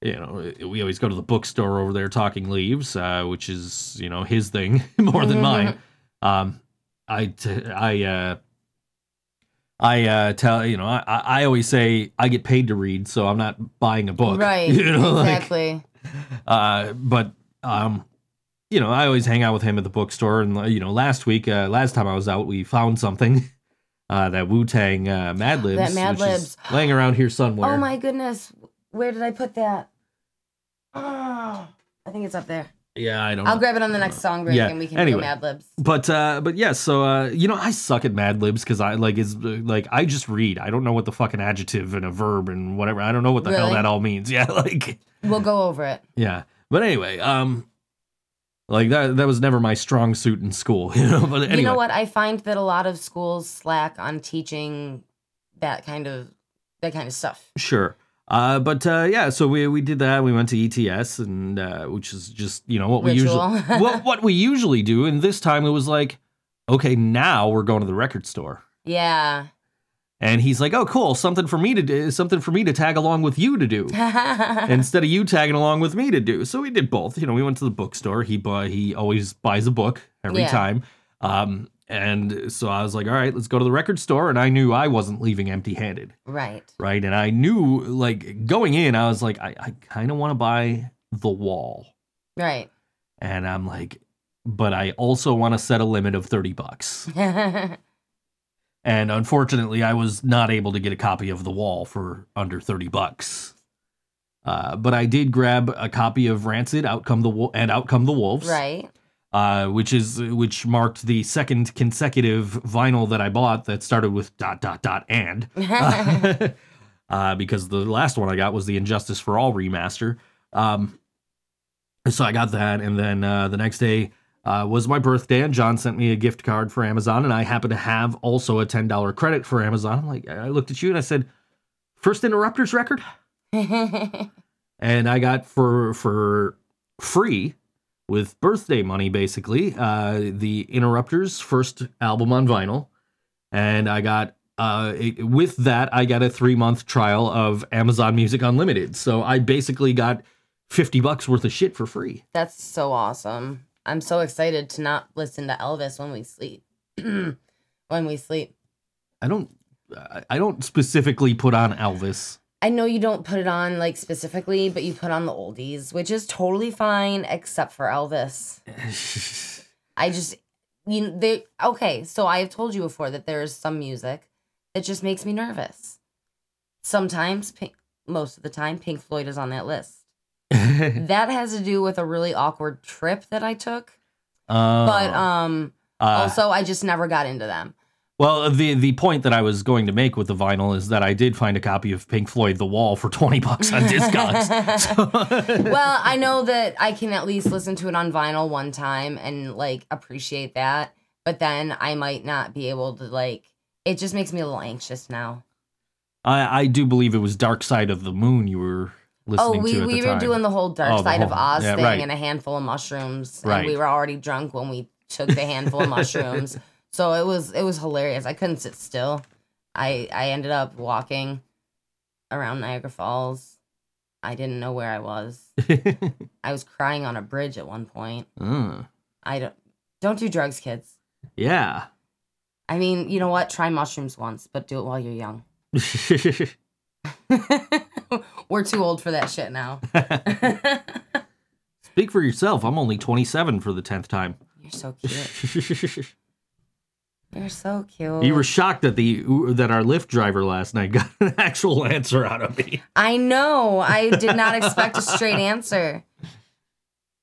you know, we always go to the bookstore over there, Talking Leaves, uh, which is you know his thing more than mine. Um, I t- I uh, I uh, tell you know I I I always say I get paid to read, so I'm not buying a book, Right. You know, like, exactly. Uh, but um, you know, I always hang out with him at the bookstore, and you know, last week, uh, last time I was out, we found something. Uh, that Wu Tang uh, Mad Libs, That Mad Libs. laying around here somewhere. Oh my goodness. Where did I put that? Oh, I think it's up there. Yeah, I don't. I'll know. grab it on the next song break Yeah, and we can anyway. do Mad Libs. But uh, but yeah, so uh, you know, I suck at Mad Libs because I like is like I just read. I don't know what the fucking adjective and a verb and whatever. I don't know what the hell that all means. Yeah, like We'll go over it. yeah. But anyway, um, like that that was never my strong suit in school. You know. But anyway, You know what? I find that a lot of schools slack on teaching that kind of that kind of stuff. Sure. Uh, but uh, yeah, so we we did that. We went to ETS, and uh, which is just you know what we Ritual. usually what what we usually do. And this time it was like, okay, now we're going to the record store. Yeah. And he's like, "Oh, cool! Something for me to do. Something for me to tag along with you to do, instead of you tagging along with me to do." So we did both. You know, we went to the bookstore. He bought. He always buys a book every Yeah. time. Um, and so I was like, all right, let's go to the record store. And I knew I wasn't leaving empty handed. Right. Right. And I knew, like, going in, I was like, I, I kind of want to buy The Wall. Right. And I'm like, but I also want to set a limit of 30 bucks. And unfortunately, I was not able to get a copy of The Wall for under 30 bucks. Uh, but I did grab a copy of Rancid, Outcome the Wo- and Out Come the Wolves, right. Uh, which is which marked the second consecutive vinyl that I bought that started with dot dot dot and uh, because the last one I got was the Injustice for All remaster. Um, so I got that, and then uh, the next day uh, was my birthday, and John sent me a gift card for Amazon, and I happened to have also a ten dollar credit for Amazon. I'm like, I looked at you and I said, first Interrupters record, and I got for for free with birthday money, basically, uh, the Interrupters first album on vinyl, and I got. Uh, it- with that, I got a three month trial of Amazon Music Unlimited. So I basically got 50 bucks worth of shit for free. That's so awesome. I'm so excited to not listen to Elvis when we sleep. when we sleep. I don't I don't specifically put on Elvis. I know you don't put it on like specifically, but you put on the oldies, which is totally fine except for Elvis. I just you they okay, so I have told you before that there is some music that just makes me nervous. Sometimes Pink, most of the time Pink Floyd is on that list. that has to do with a really awkward trip that I took. Uh, But um uh, also I just never got into them. Well, the the point that I was going to make with the vinyl is that I did find a copy of Pink Floyd The Wall for 20 bucks on Discogs. Well, I know that I can at least listen to it on vinyl one time and like appreciate that, but then I might not be able to like it just makes me a little anxious now. I I do believe it was Dark Side of the Moon you were listening Oh, we, we were time. doing the whole dark Oh, side of Oz yeah, thing right. and a handful of mushrooms. Right. And we were already drunk when we took the handful of mushrooms. So it was it was hilarious. I couldn't sit still. I I ended up walking around Niagara Falls. I didn't know where I was. I was crying on a bridge at one point. Uh, I don't don't do drugs, kids. yeah. I mean, you know what? Try mushrooms once, but do it while you're young. We're too old for that shit now. Speak for yourself. I'm only 27 for the 10th time. you're so cute. You're so cute. you were shocked that the that our Lyft driver last night got an actual answer out of me. I know. I did not expect a straight answer,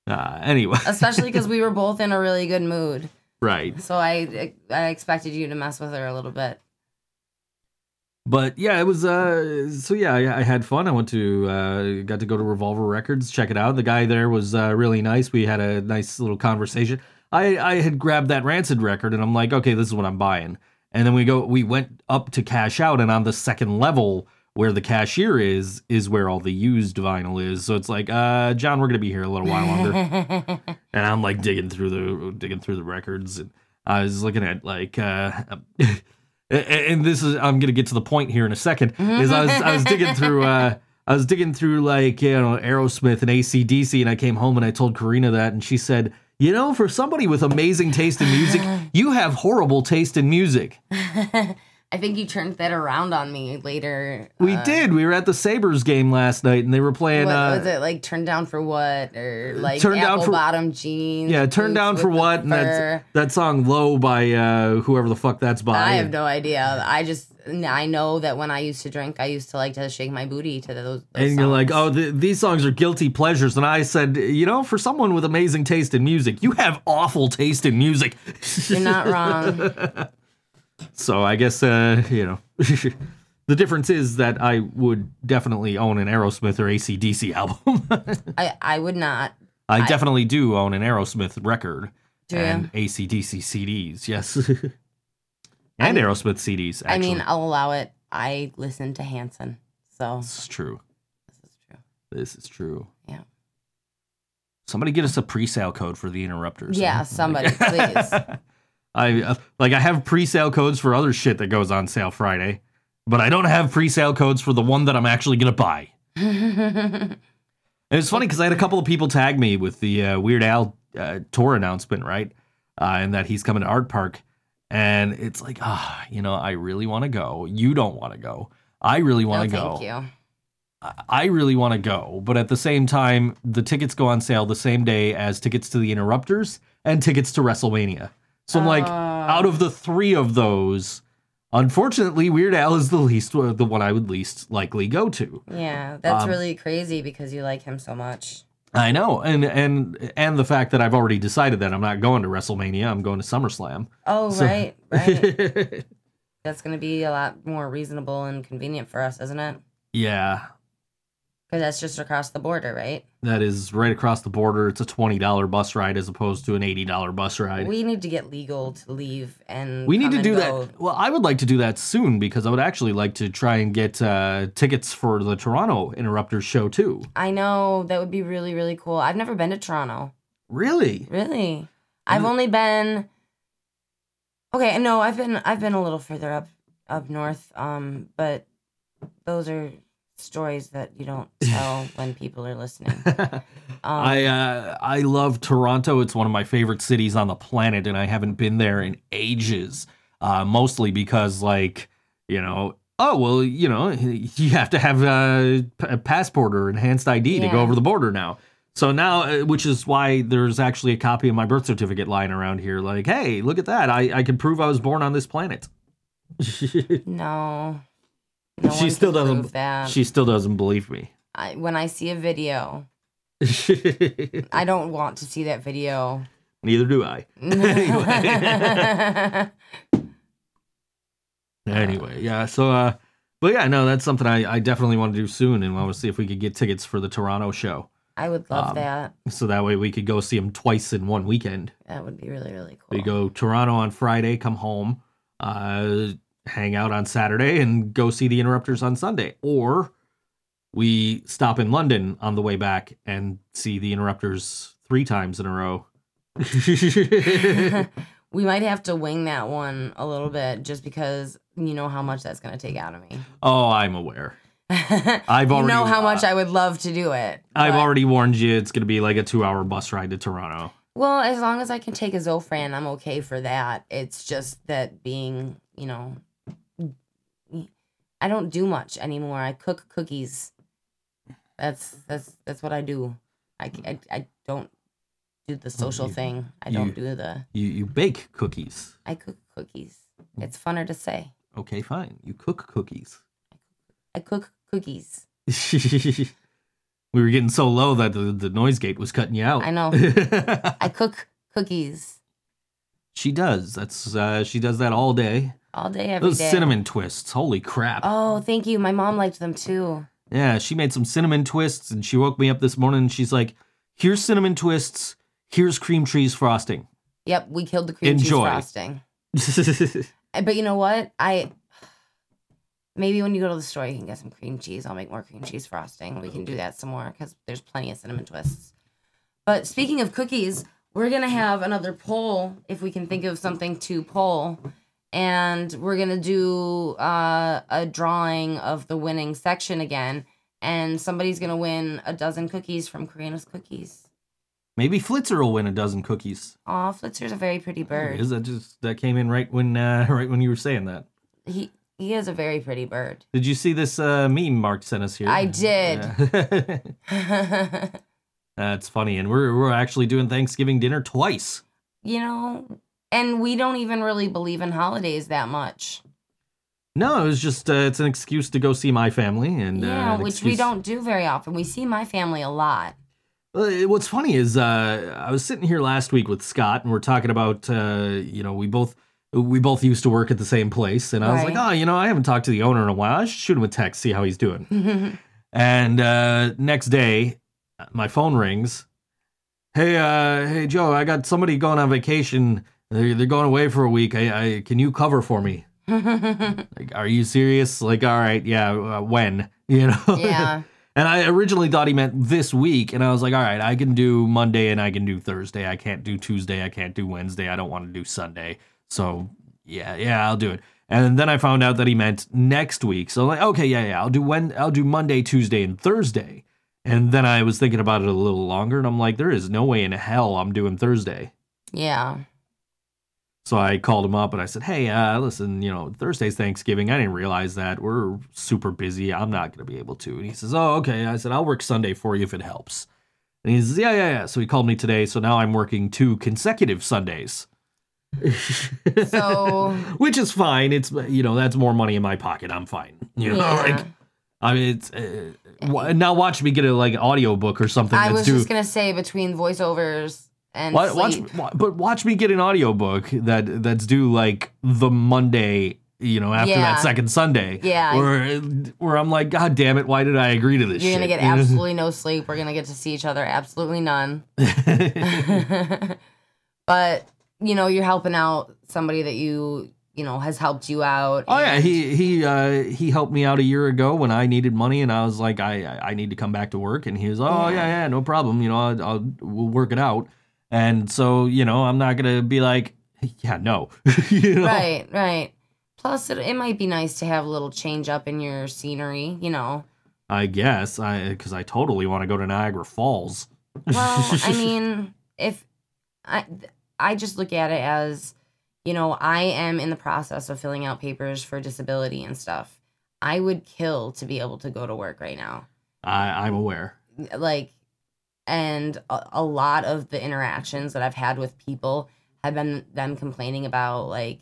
Uh, anyway, especially because we were both in a really good mood. right. So I I expected you to mess with her a little bit. But yeah, it was. Uh, so yeah, I, I had fun. I went to uh, got to go to Revolver Records, check it out. The guy there was uh, really nice. We had a nice little conversation. I I had grabbed that Rancid record, and I'm like, okay, this is what I'm buying. And then we go, we went up to cash out, and on the second level where the cashier is, is where all the used vinyl is. So it's like, uh, John, we're gonna be here a little while longer. and I'm like digging through the digging through the records, and I was looking at like, uh, and- this is I'm gonna get to the point here in a second. Is I was I was digging through. Uh, I was digging through like you know Aerosmith and ACDC, and I came home and I told Corina that, and she said, "You know, for somebody with amazing taste in music, you have horrible taste in music." I think you turned that around on me later. We uh, did. We were at the Sabres game last night, and they were playing. What uh, was it like? Turned down for what? Or like Turned Down for- bottom jeans? Yeah, turn boots down for what? And that's, fur? that song "Low" by uh, whoever the fuck that's by. I have no idea. I just I know that when I used to drink, I used to like to shake my booty to those. those and you're like, oh, th- these songs are guilty pleasures. And I said, you know, for someone with amazing taste in music, you have awful taste in music. you're not wrong. so I guess, uh, you know, the difference is that I would definitely own an Aerosmith or ACDC album. I I would not. I, I- definitely do own an Aerosmith record Do you? and ACDC CDs, yes. And I'm- Aerosmith CDs, actually. I mean, I'll allow it. I listen to Hanson, so this is true. this is true. This is true. Yeah. Somebody get us a pre-sale code for the interrupters. Yeah, huh? somebody, please. I uh, like I have pre-sale codes for other shit that goes on sale Friday, but I don't have pre-sale codes for the one that I'm actually gonna buy. And it's funny because I had a couple of people tag me with the uh, Weird Al uh, tour announcement, right? Uh, and that he's coming to Art Park. And it's like ah, you know, I really want to go. You don't want to go. I really want to thank go. you. I- really want to go, but at the same time, the tickets go on sale the same day as tickets to the Interrupters and tickets to WrestleMania. So I'm like, Oh. out of the three of those, unfortunately, Weird Al is the least the one I would least likely go to. Yeah, that's Um, really crazy because you like him so much. I know, and and and the fact that I've already decided that I'm not going to WrestleMania, I'm going to SummerSlam. Oh, So- right, right. That's going to be a lot more reasonable and convenient for us, isn't it? yeah, Because that's just across the border, right? that is right across the border. It's a twenty dollar bus ride as opposed to an eighty dollar bus ride. We need to get legal to leave and We need to do go. that. Well, I would like to do that soon because I would actually like to try and get uh, tickets for the Toronto Interrupters show too. I know that would be really, really cool. I've never been to Toronto. Really? Really? I've Mm. only been Okay, no, I've been I've been a little further up up north. Um, but those are stories that you don't tell when people are listening. Um, I uh, I love Toronto. It's one of my favorite cities on the planet, and I haven't been there in ages. Uh, mostly because, like, you know, oh well, you know, you have to have a passport or enhanced ID to go over the border now. So now, uh, which is why there's actually a copy of my birth certificate lying around here. Like, hey, look at that! I I can prove I was born on this planet. no. No she still doesn't. that. She still doesn't believe me. I, when I see a video, I don't want to see that video. Neither do I. Anyway, yeah. So, uh, but yeah, no, that's something I, I definitely want to do soon, and I want to see if we could get tickets for the Toronto show, I would love Um, that. so that way we could go see them twice in one weekend. That would be really, really cool. We go Toronto on Friday, come home, uh, hang out on Saturday, and go see the Interrupters on Sunday, or we stop in London on the way back and see the Interrupters three times in a row. we might have to wing that one a little bit just because you know how much that's going to take out of me. oh, I'm aware. I've you already- know how much I would love to do it. I've already warned you. It's going to be like a two-hour bus ride to Toronto. Well, as long as I can take a Zofran, I'm okay for that. It's just that being, you know, I don't do much anymore. I cook cookies. That's that's that's what I do. I I, I don't do the social you- thing. I you- don't do the. You you bake cookies. I cook cookies. It's funner to say. Okay, fine. You cook cookies. I cook cookies. we were getting so low that the, the noise gate was cutting you out. I know. I cook cookies she does. That's uh, she does that all day. All day, every day. Those cinnamon twists. Holy crap. Oh, thank you. My mom liked them too. Yeah, she made some cinnamon twists and she woke me up this morning and she's like, "Here's cinnamon twists. Here's cream cheese frosting." Yep, we killed the cream Enjoy. cheese frosting. But you know what? I maybe when you go to the store, you can get some cream cheese. I'll make more cream cheese frosting. We can do that some more because there's plenty of cinnamon twists. But speaking of cookies, we're gonna have another poll if we can think of something to poll, and we're gonna do uh, a drawing of the winning section again, and somebody's gonna win a dozen cookies from Corina's Cookies. Maybe Flitzer will win a dozen cookies. Aw, Flitzer's a very pretty bird. Is that just that came in right when uh, right when you were saying that? He he is a very pretty bird. Did you see this uh, meme Mark sent us here? I did. Yeah. That's funny, and we're we're actually doing Thanksgiving dinner twice. you know, and we don't even really believe in holidays that much. No, it was just uh, it's an excuse to go see my family, and yeah, uh, an which we don't do very often. We see my family a lot. Uh, What's funny is uh, I was sitting here last week with Scott, and we're talking about uh, you know we both we both used to work at the same place, and I was like, oh, you know, I haven't talked to the owner in a while. I should shoot him a text, see how he's doing. And uh, next day, my phone rings. Hey, uh, hey, Joe, I got somebody going on vacation. They're, they're going away for a week. I, I can you cover for me? Like, are you serious? Like, all right, yeah. Uh, when? You know? yeah. and I originally thought he meant this week, and I was like, all right, I can do Monday and I can do Thursday. I can't do Tuesday. I can't do Wednesday. I don't want to do Sunday. So yeah, yeah, I'll do it. And then I found out that he meant next week. So I'm like, okay, yeah, yeah, I'll do when I'll do Monday, Tuesday, and Thursday. And then I was thinking about it a little longer, and I'm like, there is no way in hell I'm doing Thursday. Yeah. So I called him up and I said, "Hey, uh, listen, you know, Thursday's Thanksgiving. I didn't realize that we're super busy. I'm not going to be able to." And he says, "Oh, okay." I said, "I'll work Sunday for you if it helps." And he says, "Yeah, yeah, yeah." So he called me today. So now I'm working two consecutive Sundays. So which is fine. It's you know that's more money in my pocket. I'm fine. You know, Yeah. like I mean, it's uh, now watch me get a like audio book or something. I was due. just gonna say between voiceovers and watch, sleep. wa- but watch me get an audiobook that that's due like the Monday, you know, after Yeah. that second Sunday. Yeah. Where where I'm like, God damn it, why did I agree to this? You're gonna get absolutely no sleep. We're gonna get to see each other absolutely none. but you know, you're helping out somebody that you you know has helped you out. Oh yeah, he he uh, he helped me out a year ago when I needed money, and I was like, I I- I need to come back to work, and he was, oh yeah, Yeah. yeah, no problem, you know, I'll, I'll we'll work it out, and so you know, I'm not gonna be like, yeah, no, you know, right, right. Plus, it, it might be nice to have a little change up in your scenery. You know. I guess I because I totally want to go to Niagara Falls. Well, I mean, if I I just look at it as, you know, I am in the process of filling out papers for disability and stuff. I would kill to be able to go to work right now. I I'm aware. Like and a, a lot of the interactions that I've had with people have been them complaining about like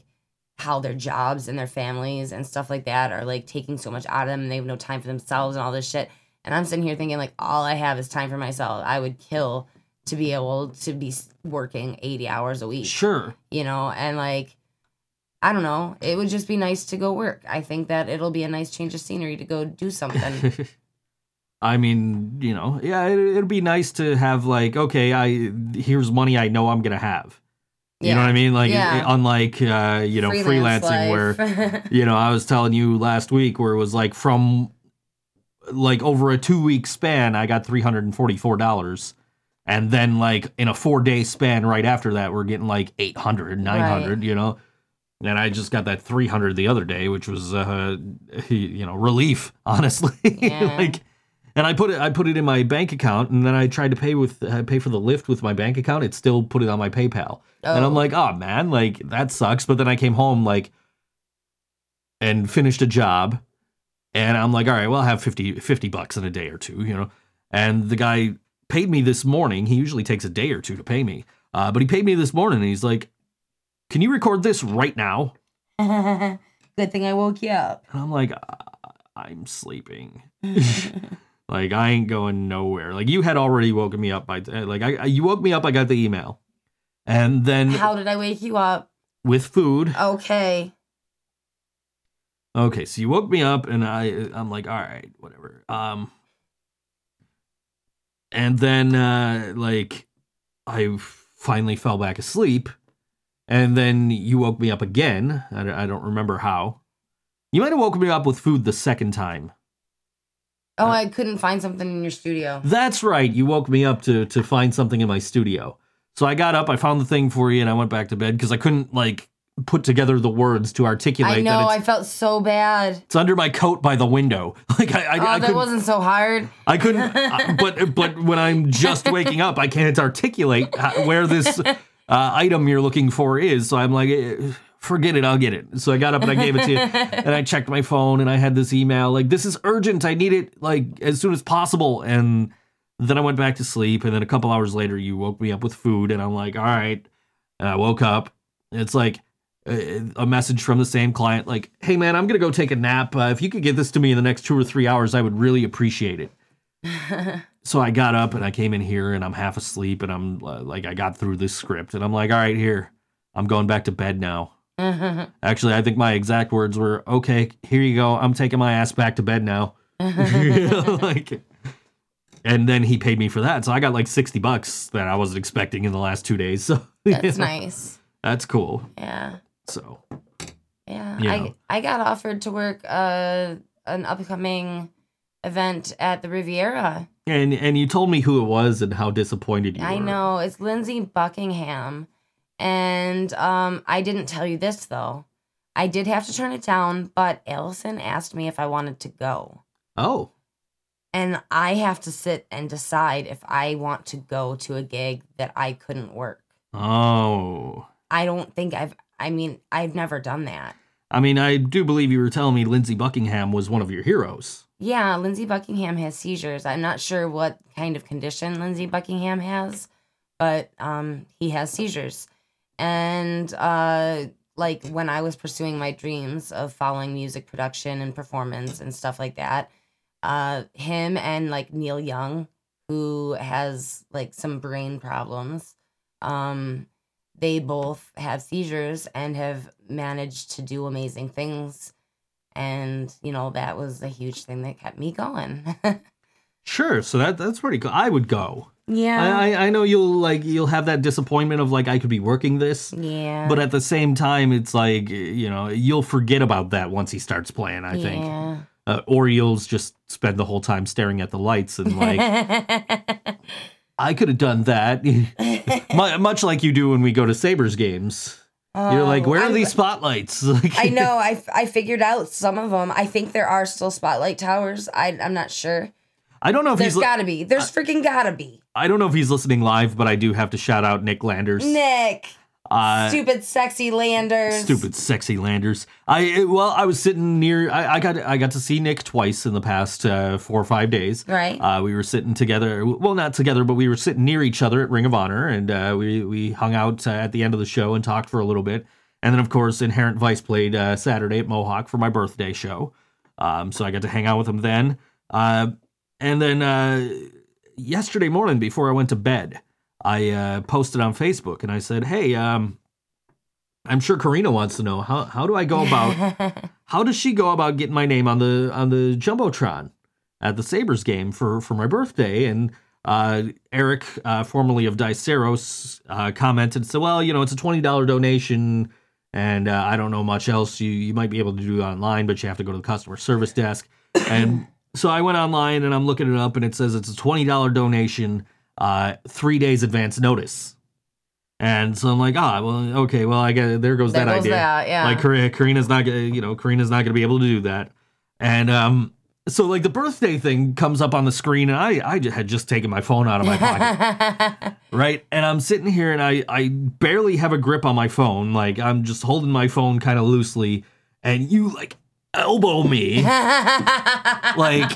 how their jobs and their families and stuff like that are like taking so much out of them and they have no time for themselves and all this shit. And I'm sitting here thinking like all I have is time for myself. I would kill to be able to be working 80 hours a week, Sure. you know, and like I don't know, it would just be nice to go work. I think that it'll be a nice change of scenery to go do something. I mean, you know, yeah, it, it'd be nice to have like, okay, I here's money I know I'm gonna have. You know what I mean? Like, Yeah. unlike uh, you know, Freelance freelancing where you know, I was telling you last week where it was like from like over a two week span, I got three hundred and forty four dollars. And then like in a four day span right after that, we're getting like 800, 900, you know? And I just got that 300 the other day, which was, uh, you know, relief, honestly. Yeah. like, and I put it, I put it in my bank account, and then I tried to pay with, uh, pay for the Lyft with my bank account. It still put it on my PayPal, and Oh. I'm like, oh man, like that sucks. But then I came home like, and finished a job, and I'm like, all right, well, I'll have 50, 50 bucks in a day or two, you know. And the guy paid me this morning. He usually takes a day or two to pay me, uh, but he paid me this morning, and he's like, can you record this right now? Good thing I woke you up. And I'm like, I'm sleeping. like I ain't going nowhere. Like you had already woken me up by like I I- you woke me up. I got the email, and then How did I wake you up? with food. Okay. Okay, so you woke me up, and I I'm like, all right, whatever. Um, and then uh like I finally fell back asleep, and then you woke me up again. I, I don't remember how. You might have woken me up with food the second time. Oh, I couldn't find something in your studio. That's right. You woke me up to to find something in my studio. So I got up, I found the thing for you, and I went back to bed because I couldn't like put together the words to articulate I know. I felt so bad. it's under my coat by the window. Like I, I, Oh, I that wasn't so hard. I couldn't. uh, but but when I'm just waking up, I can't articulate how, where this uh, item you're looking for is. So I'm like. Forget it, I'll get it. So I got up and I gave it to you, and I checked my phone, and I had this email like, "This is urgent. I need it like as soon as possible." And then I went back to sleep, and then a couple hours later, you woke me up with food, and I'm like, "All right." And I woke up. It's like a, a message from the same client, like, "Hey man, I'm gonna go take a nap. Uh, if you could get this to me in the next two or three hours, I would really appreciate it." so I got up and I came in here, and I'm half asleep, and I'm uh, like, I got through this script, and I'm like, "All right, here, I'm going back to bed now." Actually, I think my exact words were, "Okay, here you go. I'm taking my ass back to bed now." Like, and then he paid me for that, so I got like sixty bucks that I wasn't expecting in the last two days. So That's nice. That's cool. Yeah. So Yeah. You I know. I got offered to work uh an upcoming event at the Riviera. and and you told me who it was and how disappointed you I were. know. It's Lindsey Buckingham. And um I didn't tell you this though. I did have to turn it down, but Allison asked me if I wanted to go. Oh, And I have to sit and decide if I want to go to a gig that I couldn't work. oh, I don't think I've I mean, I've never done that. I mean, I do believe you were telling me Lindsey Buckingham was one of your heroes. Yeah, Lindsey Buckingham has seizures. I'm not sure what kind of condition Lindsey Buckingham has, but um, he has seizures. And uh, like when I was pursuing my dreams of following music production and performance and stuff like that, uh, him and like Neil Young, who has like some brain problems, um, they both have seizures and have managed to do amazing things. And, you know, that was a huge thing that kept me going. Sure, so that that's pretty cool. I would go. Yeah. I, I I know you'll like you'll have that disappointment of like I could be working this, yeah. but at the same time, it's like you know you'll forget about that once he starts playing. I think, Yeah. uh, or you'll just spend the whole time staring at the lights and like I could have done that, much like you do when we go to Sabres games. You're like, Oh, where are I'm- these spotlights? I know. I, f- I figured out some of them. I think there are still spotlight towers. I I'm not sure. I don't know if There's he's. li- got to be. There's freaking got to be. I don't know if he's listening live, but I do have to shout out Nick Landers. Nick, Uh, stupid sexy landers. Stupid sexy landers. I well, I was sitting near. I, I got I got to see Nick twice in the past uh, four or five days. Right. Uh, we were sitting together. Well, not together, but we were sitting near each other at Ring of Honor, and uh, we we hung out uh, at the end of the show and talked for a little bit. And then, of course, Inherent Vice played uh, Saturday at Mohawk for my birthday show. Um, so I got to hang out with him then. And then uh, yesterday morning, before I went to bed, I uh, posted on Facebook and I said, "Hey, um, I'm sure Corina wants to know how how do I go about how does she go about getting my name on the on the jumbotron at the Sabres game for for my birthday?" And uh, Eric, uh, formerly of Diceros, uh, commented, "So well, you know, it's a twenty dollar donation." And uh, I don't know much else you, you might be able to do online, but you have to go to the customer service desk. And so I went online and I'm looking it up, and it says it's a $20 donation, uh, three days advance notice. And so I'm like, ah, well, okay, well, I get there goes There that goes idea. that, yeah. Like Kar- Corina's not, gonna, you know, Corina's not gonna be able to do that. And um, so like the birthday thing comes up on the screen, and I I had just taken my phone out of my pocket, right? And I'm sitting here, and I I barely have a grip on my phone, like I'm just holding my phone kind of loosely, and you like elbow me, like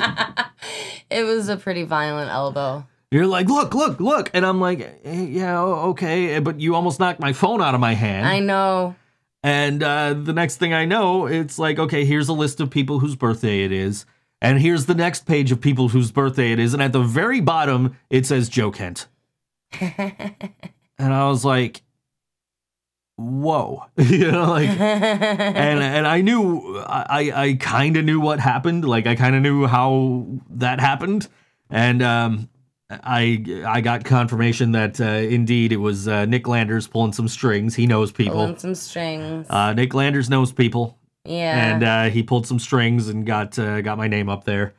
it was a pretty violent elbow. You're like, look, look, look. And I'm like, eh, yeah, okay. But you almost knocked my phone out of my hand. I know. and uh, the next thing I know, it's like, okay, here's a list of people whose birthday it is. And here's the next page of people whose birthday it is. And at the very bottom, it says Joe Kent. and I was like, whoa. you know, like, and and I knew I I kind of knew what happened. Like I kind of knew how that happened, and um, I I got confirmation that uh, indeed it was uh, Nick Landers pulling some strings. He knows people. Pulling some strings. Uh, Nick Landers knows people, yeah. and uh, he pulled some strings and got uh, got my name up there,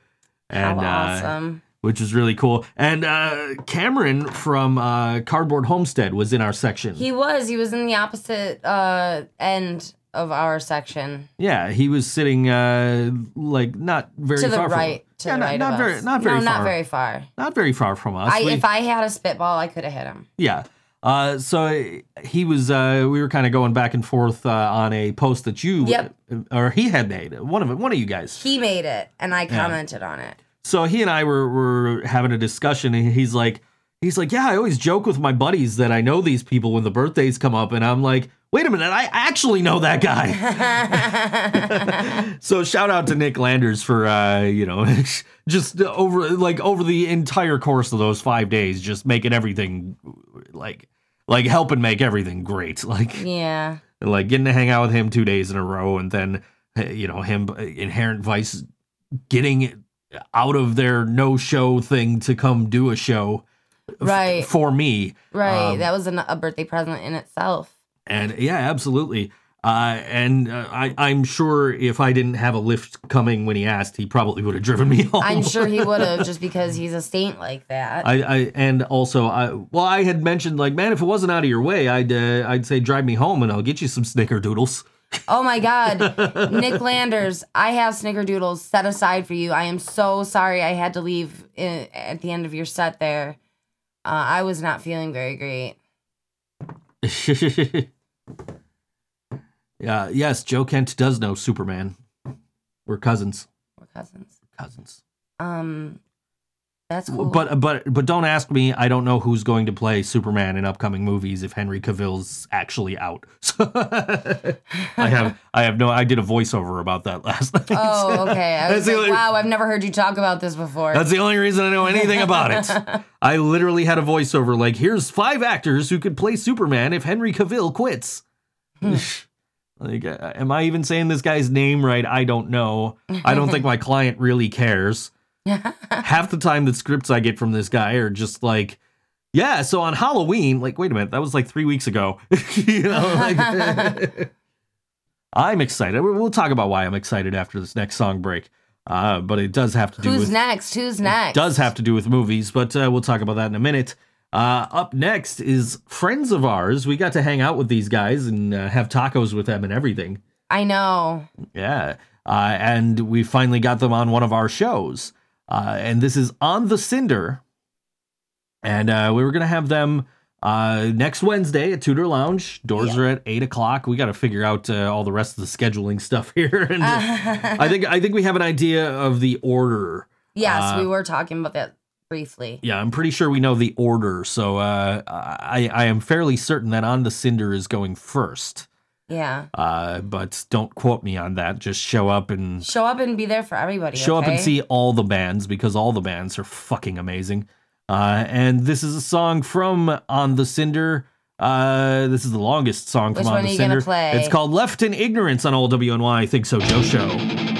How and uh, awesome. Which is really cool. And uh, Cameron from uh, Cardboard Homestead was in our section. He was. He was in the opposite uh, end of our section. Yeah, he was sitting uh like not very to the far right. from To yeah, the not, right not very us. not very no, far not very far. not very far from us. I, We- if I had a spitball, I could have hit him. yeah. Uh, so he was uh we were kind of going back and forth uh, on a post that you Yep. or he had made one of it one of you guys. He made it, and I commented on it. So he and I were were having a discussion and he's like he's like, "Yeah, I always joke with my buddies that I know these people when the birthdays come up." And I'm like, "Wait a minute, I actually know that guy." so shout out to Nick Landers for uh, you know, just over like over the entire course of those 5 days just making everything like like helping make everything great. Like Yeah. like getting to hang out with him 2 days in a row and then you know, him uh, inherent vice getting out of their no show thing to come do a show f- Right. for me. Right. Um, that was an, a birthday present in itself. And yeah, absolutely. Uh, and uh, I, I'm sure if I didn't have a Lyft coming when he asked, he probably would have driven me home. I'm sure he would have just because he's a saint like that. I, I and also I well I had mentioned like man if it wasn't out of your way I'd uh, I'd say drive me home and I'll get you some snickerdoodles. Oh my God. Nick Landers, I have snickerdoodles set aside for you. I am so sorry I had to leave i at the end of your set there. Uh, I was not feeling very great. Yeah, yes, Joe Kent does know Superman. We're cousins. We're cousins. Cousins. Um, that's cool. But but but don't ask me. I don't know who's going to play Superman in upcoming movies if Henry Cavill's actually out. So I have I have no. I did a voiceover about that last night. oh, okay. I was like, only- wow, I've never heard you talk about this before. That's the only reason I know anything about it. I literally had a voiceover like, "Here's five actors who could play Superman if Henry Cavill quits." like, uh, am I even saying this guy's name right? I don't know. I don't think my client really cares. Half the time, the scripts I get from this guy are just like, "Yeah, so on Halloween, like, wait a minute, that was like three weeks ago." you know, like, I'm excited. We'll talk about why I'm excited after this next song break. Uh, but it does have to do Who's with next? Who's next? does have to do with movies, but uh, we'll talk about that in a minute. Uh, up next is friends of ours. We got to hang out with these guys and uh, have tacos with them and everything. I know. Yeah. Uh, and we finally got them on one of our shows. Uh, and this is On the Cinder. And uh, we were going to have them uh, next Wednesday at Tudor Lounge. Doors Yeah. are at 8 o'clock. We got to figure out uh, all the rest of the scheduling stuff here. and uh, I think I think we have an idea of the order. Yes, Uh, we were talking about that briefly. Yeah, I'm pretty sure we know the order. So uh, I, I am fairly certain that On the Cinder is going first. Yeah. Uh, but don't quote me on that. Just show up and Show up and be there for everybody. show up and see all the bands because all the bands are fucking amazing. Uh, and this is a song from On the Cinder. Uh, this is the longest song from Which On one the are you gonna Cinder. It's called Left in Ignorance on Old WNY. I think so, Joe Show.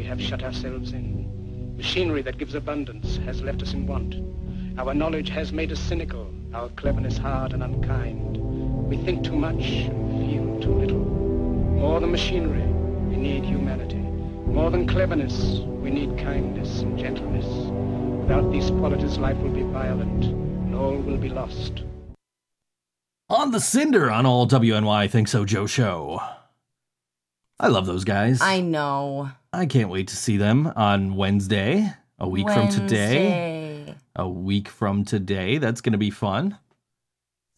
we have shut ourselves in. Machinery that gives abundance has left us in want. Our knowledge has made us cynical, our cleverness hard and unkind. We think too much and feel too little. More than machinery, we need humanity. More than cleverness, we need kindness and gentleness. Without these qualities, life will be violent, and all will be lost. On the Cinder on all WNY Think So Joe show. I love those guys. I know. I can't wait to see them on Wednesday, a week from today. Wednesday. A week from today. That's going to be fun.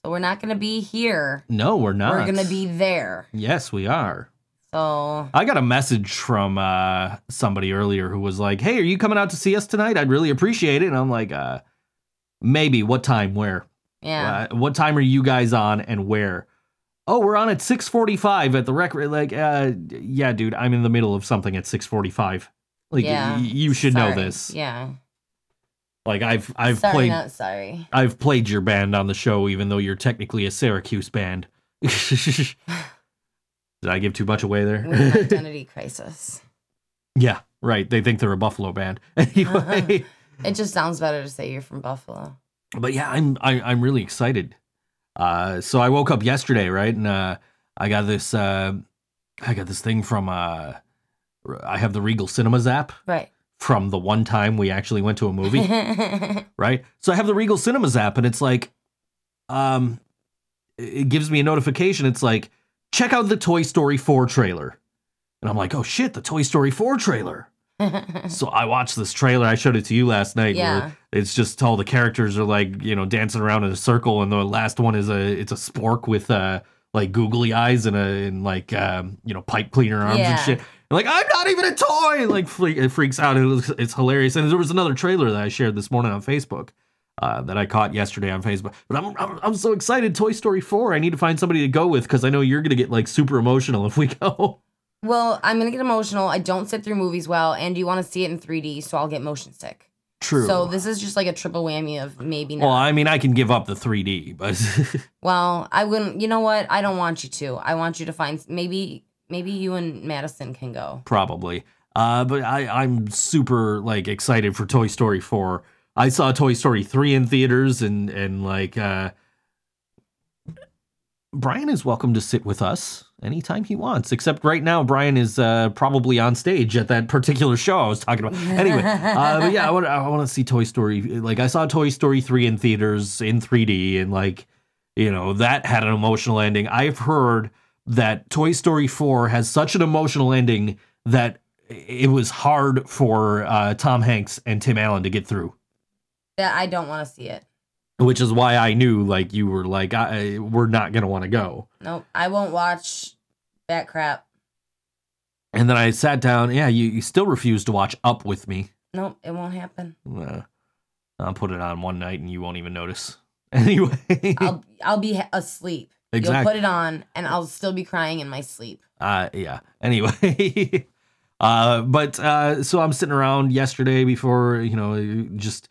So we're not gonna be here. No, we're not. We're gonna be there. Yes, we are. So I got a message from uh, somebody earlier who was like, "Hey, are you coming out to see us tonight? I'd really appreciate it." And I'm like, uh, "Maybe. What time? Where? yeah. Uh, what time are you guys on and where?" Oh, we're on at 6:45 at the record Like, uh, yeah, dude, I'm in the middle of something at 6:45. Like, yeah. y- you should know this. Yeah. Like, I've I've sorry, played not sorry. I've played your band on the show, even though you're technically a Syracuse band. Did I give too much away there? identity crisis. yeah, right. They think they're a Buffalo band. Anyway, It just sounds better to say you're from Buffalo. but yeah, I'm I, I'm really excited. Uh, so I woke up yesterday, right, and uh, I got this uh, I got this thing from uh, I have the Regal Cinemas app Right. from the one time we actually went to a movie. right? So I have the Regal Cinemas app, and it's like, um, it gives me a notification. It's like, check out the Toy Story 4 trailer. And I'm like, oh shit, the Toy Story 4 trailer. so I watched this trailer. I showed it to you last night. Yeah. Where it's just all the characters are like, you know, dancing around in a circle, and the last one is a it's a spork with uh like googly eyes and a and like um you know pipe cleaner arms and shit. And like I'm not even a toy. Like fle- it freaks out. It was, it's hilarious. And there was another trailer that I shared this morning on Facebook. Uh, that I caught yesterday on Facebook, but I'm, I'm I'm so excited. Toy Story 4. I need to find somebody to go with because I know you're gonna get like super emotional if we go. Well, I'm gonna get emotional. I don't sit through movies well, and you want to see it in 3D, so I'll get motion sick. True. So this is just like a triple whammy of maybe not. Well, I mean, I can give up the 3D, but Well, I wouldn't. You know what? I don't want you to. I want you to find maybe maybe you and Madison can go. probably. Uh, but I, I'm super like excited for Toy Story 4. I saw Toy Story 3 in theaters, and and like uh, Brian is welcome to sit with us anytime he wants. Except right now, Brian is uh, probably on stage at that particular show I was talking about. Anyway, uh, but yeah, I want I want to see Toy Story. Like I saw Toy Story 3 in theaters in 3D, and like you know that had an emotional ending. I've heard that Toy Story 4 has such an emotional ending that it was hard for uh, Tom Hanks and Tim Allen to get through. That I don't want to see it. Which is why I knew like you were like I, we're not gonna want to go. Nope. I won't watch that crap. And then I sat down. Yeah, you, you still refuse to watch Up with me. Nope. It won't happen. Uh, I'll put it on one night and you won't even notice. Anyway, I'll I'll be ha- asleep. You'll put it on, and I'll still be crying in my sleep. uh, yeah. Anyway, uh, but uh, so I'm sitting around yesterday before you know just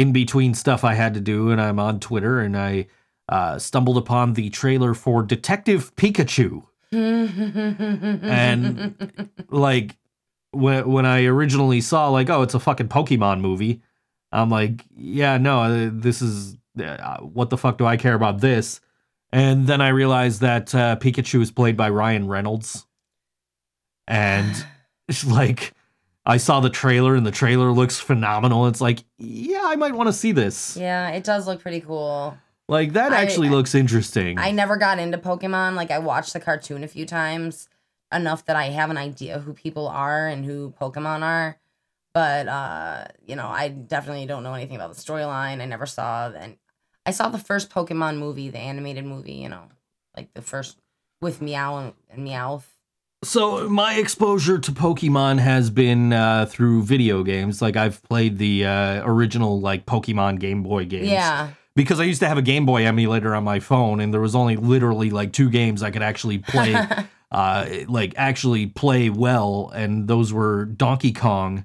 in between stuff I had to do, and I'm on Twitter and I uh, stumbled upon the trailer for Detective Pikachu. and like when when I originally saw like oh it's a fucking Pokemon movie, I'm like yeah no uh, this is uh, what the fuck do I care about this? And then I realized that uh, Pikachu is played by Ryan Reynolds, and like I saw the trailer and the trailer looks phenomenal. It's like yeah I might want to see this. yeah, it does look pretty cool. Like that I- actually looks interesting. I never got into Pokemon. Like I watched the cartoon a few times, enough that I have an idea who people are and who Pokemon are. But uh, you know, I definitely don't know anything about the storyline. I never saw and I saw the first Pokemon movie, the animated movie, you know, like the first with Meow and, and Meowth. So my exposure to Pokemon has been uh, through video games. Like I've played the uh, original like Pokemon Game Boy games. Yeah. Because I used to have a Game Boy emulator on my phone, and there was only literally like two games I could actually play, uh, like actually play well, and those were Donkey Kong,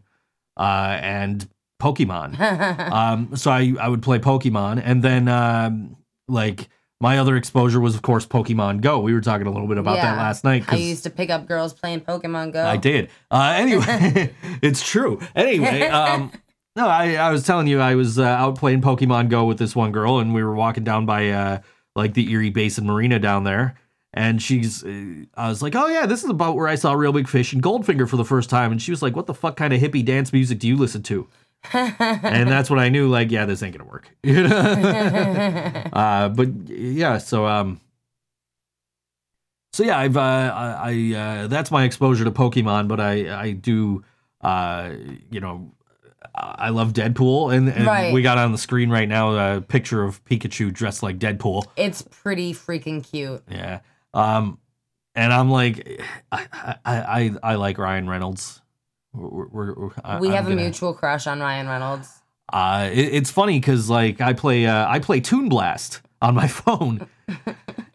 uh, and Pokemon. um, so I I would play Pokemon, and then um, like my other exposure was of course Pokemon Go. We were talking a little bit about that last night. I used to pick up girls playing Pokemon Go. I did. Uh, anyway, it's true. Anyway, um, No, I, I was telling you I was uh, out playing Pokemon Go with this one girl, and we were walking down by uh, like the Erie Basin Marina down there, and she's, uh, I was like, oh yeah, this is about where I saw Reel Big Fish and Goldfinger for the first time, and she was like, what the fuck kind of hippie dance music do you listen to? and that's when I knew, like, yeah, this ain't gonna work. You know? uh, but yeah, so um, so yeah, I've uh, I, I uh, that's my exposure to Pokemon, but I I do uh, you know. I love Deadpool, and, and Right. we got on the screen right now a picture of Pikachu dressed like Deadpool. it's pretty freaking cute. Yeah, um, and I'm like, I I, I, I like Ryan Reynolds. We're, we're, we're- I- we have a gonna- mutual crush on Ryan Reynolds. Uh, it, it's funny because like I play uh, I play Toon Blast on my phone,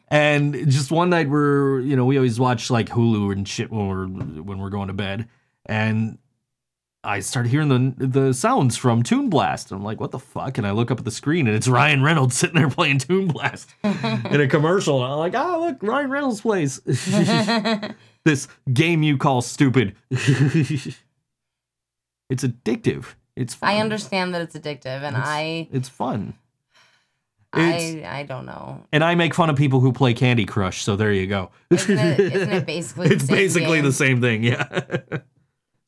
and just one night we're you know we always watch like Hulu and shit when we're when we're going to bed, and I started hearing the the sounds from Toon Blast. I'm like, what the fuck? And I look up at the screen and it's Ryan Reynolds sitting there playing Toon Blast in a commercial. And I'm like, ah, look, Ryan Reynolds plays this game you call stupid. It's addictive. It's fun. I understand that it's addictive, and I, It's fun. It's- I, I don't know. And I make fun of people who play Candy Crush, so there you go. Isn't it, isn't it basically? the it's same basically game? the same thing, yeah. as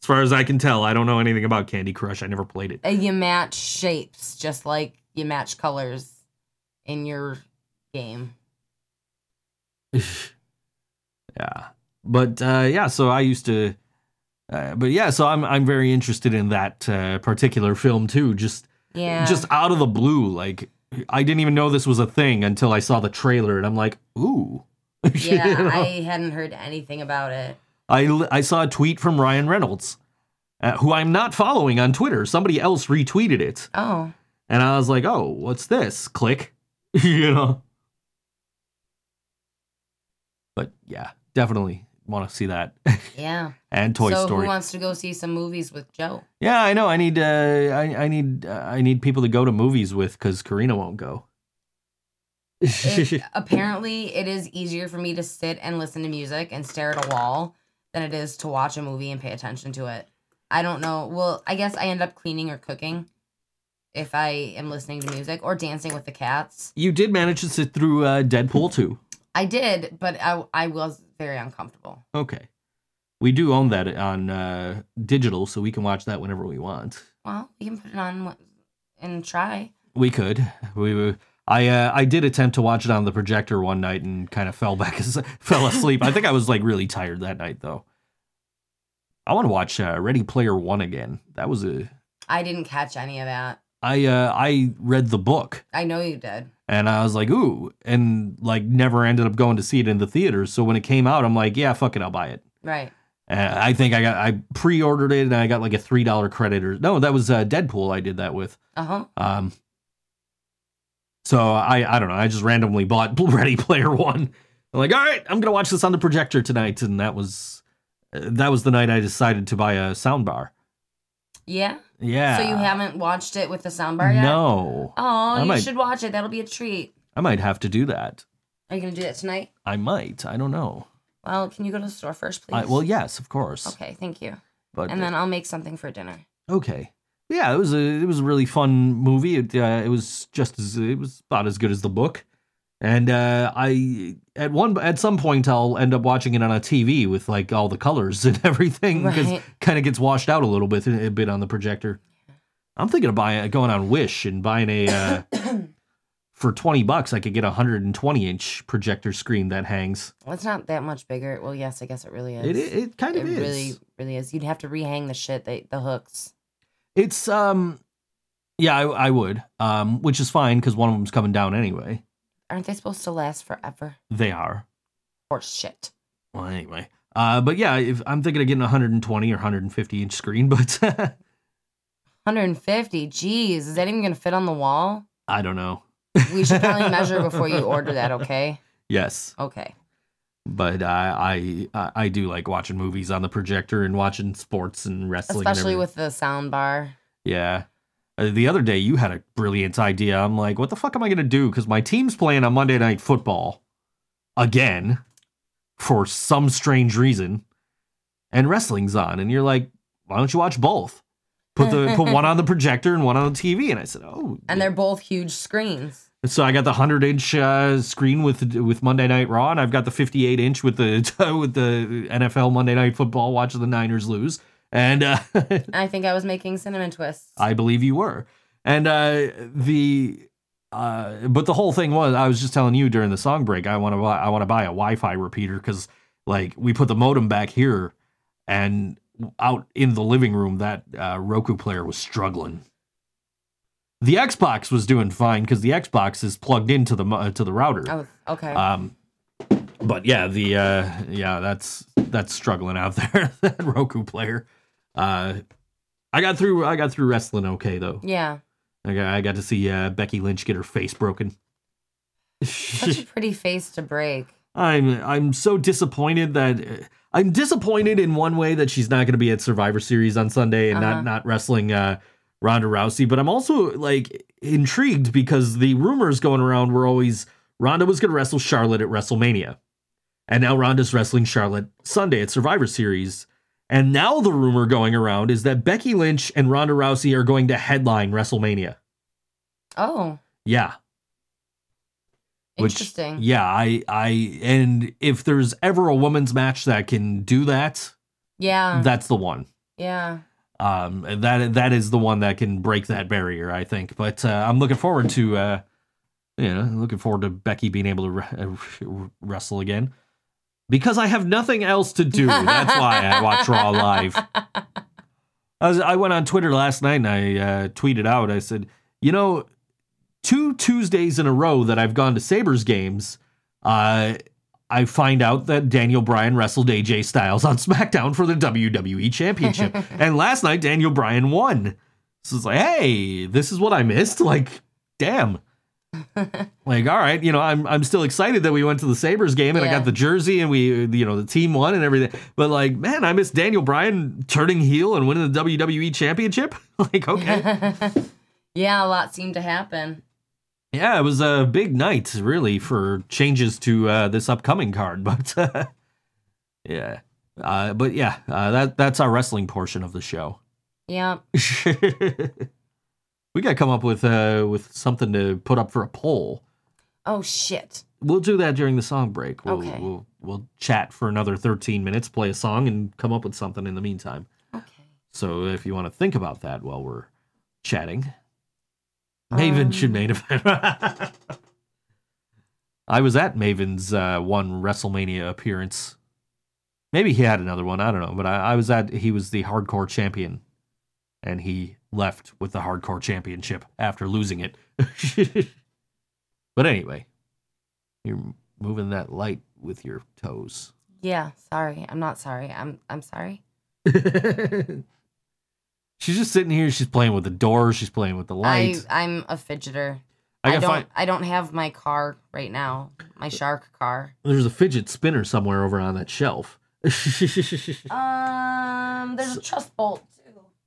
far as I can tell, I don't know anything about Candy Crush. I never played it. Uh, You match shapes just like you match colors in your game. yeah. But uh, yeah, so I used to uh, but yeah, so I'm I'm very interested in that uh, particular film too. Just Yeah. just out of the blue, like I didn't even know this was a thing until I saw the trailer, and I'm like, ooh. yeah, You know? I hadn't heard anything about it. I, I saw a tweet from Ryan Reynolds, uh, who I'm not following on Twitter. Somebody else retweeted it. Oh, And I was like, oh, what's this? Click. you know? But yeah, definitely want to see that. yeah. and Toy so Story. who wants to go see some movies with Joe? yeah, I know. I need uh, I, I need uh, I need people to go to movies with because Corina won't go. It- apparently, it is easier for me to sit and listen to music and stare at a wall than it is to watch a movie and pay attention to it. I don't know. Well, I guess I end up cleaning or cooking if I am listening to music or dancing with the cats. you did manage to sit through uh, Deadpool 2. I did, but I, I was very uncomfortable. Okay. We do own that on uh, digital, so we can watch that whenever we want. Well, we can put it on and try. We could. We were. I uh, I did attempt to watch it on the projector one night and kind of fell back, fell asleep. I think I was like really tired that night though. I want to watch uh, Ready Player One again. That was a. I didn't catch any of that. I uh, I read the book I know you did. and I was like ooh, and like never ended up going to see it in the theaters. So when it came out, I'm like yeah, fuck it, I'll buy it. Right. Uh, I think I got I pre-ordered it and I got like a three dollar credit or no, that was uh, Deadpool. I did that with. Uh huh. Um, so I I don't know. I just randomly bought Ready Player One. I'm like, all right, I'm gonna watch this on the projector tonight, and that was uh, that was the night I decided to buy a soundbar. Yeah. Yeah. So you haven't watched it with the soundbar yet? No, Oh, you might- should watch it. That'll be a treat. I might have to do that. Are you gonna do that tonight? I might. I don't know. Well, can you go to the store first, please? I, well, yes, of course. Okay, thank you. But And then I'll make something for dinner. okay. Yeah, it was a it was a really fun movie. It uh, it was just as it was about as good as the book. And uh, I at one at some point I'll end up watching it on a TV with like all the colors and everything because Right. kind of gets washed out a little bit a bit on the projector. I'm thinking of buying going on Wish and buying a uh, for twenty bucks I could get a hundred and twenty inch projector screen that hangs. Well, it's not that much bigger. Well, yes, I guess it really is. It it, it kind It of is. really, really is. You'd have to rehang the shit, they, the hooks. It's um, yeah, I, I would um, which is fine because one of them's coming down anyway. Aren't they supposed to last forever? They are. Horse shit. Well, anyway. Uh, but yeah, if I'm thinking of getting a 120 or 150 inch screen, but 150. Jeez, is that even gonna fit on the wall? I don't know. We should probably measure before you order that. Okay. Yes, Okay. but I I I do like watching movies on the projector and watching sports and wrestling. Especially everything. with the sound bar. yeah. Uh, the other day you had a brilliant idea. I'm like, what the fuck am I gonna do? Because my team's playing on Monday Night Football again for some strange reason, and wrestling's on, and you're like, why don't you watch both? put the put one on the projector and one on the TV. And I said, oh. And they're both huge screens. So I got the hundred inch uh, screen with with Monday Night Raw, and I've got the fifty eight inch with the with the NFL Monday Night Football. Watching the Niners lose, and uh, I think I was making cinnamon twists. I believe you were. And uh, the uh, but the whole thing was I was just telling you during the song break I want to buy I want to buy a Wi-Fi repeater because like we put the modem back here and out in the living room that uh, Roku player was struggling. The Xbox was doing fine because the Xbox is plugged into the mo- to the router. Oh, okay. Um, but yeah, the uh, yeah, that's that's struggling out there. that Roku player. Uh, I got through. I got through wrestling okay though. yeah. I got, I got to see uh, Becky Lynch get her face broken. Such a pretty face to break. I'm I'm so disappointed that uh, I'm disappointed in one way that she's not going to be at Survivor Series on Sunday and Uh-huh. not not wrestling uh, Ronda Rousey. But I'm also like intrigued because the rumors going around were always Ronda was going to wrestle Charlotte at WrestleMania, and now Ronda's wrestling Charlotte Sunday at Survivor Series. And now the rumor going around is that Becky Lynch and Ronda Rousey are going to headline WrestleMania. Oh, Yeah, Which- interesting. Yeah, I, I, and if there's ever a women's match that can do that, yeah. that's the one. yeah. Um, that that is the one that can break that barrier, I think. But uh, I'm looking forward to, uh, you know, looking forward to Becky being able to re- uh, wrestle again because I have nothing else to do. That's why I watch Raw live. I, was, I went on Twitter last night and I uh, tweeted out. I said, you know, two Tuesdays in a row that I've gone to Sabres games, uh, I find out that Daniel Bryan wrestled AJ Styles on SmackDown for the WWE Championship. and last night, Daniel Bryan won. So it's like, hey, this is what I missed. Like, damn. Like, all right, you know, I'm I'm still excited that we went to the Sabres game and I got the jersey and we, you know, the team won and everything. But like, man, I missed Daniel Bryan turning heel and winning the WWE Championship. like, okay. yeah, a lot seemed to happen. Yeah, it was a big night, really, for changes to uh, this upcoming card. But uh, yeah, uh, but yeah, uh, that that's our wrestling portion of the show. Yeah. We got to come up with uh, with something to put up for a poll. Oh shit. We'll do that during the song break. We'll, Okay. we'll we'll chat for another thirteen minutes, play a song, and come up with something in the meantime. Okay. So if you want to think about that while we're chatting, Maven should Um. main event. I was at Maven's uh, one WrestleMania appearance. Maybe he had another one. I don't know, but I, I was at. He was the hardcore champion, and he left with the hardcore championship after losing it. but anyway, you're moving that light with your toes. Yeah. Sorry. I'm not sorry. I'm I'm sorry. she's just sitting here. She's playing with the door. She's playing with the I light. I'm a fidgeter. I, I, don't find. I don't have my car right now. My shark car. There's a fidget spinner somewhere over on that shelf. Um there's a truss bolt.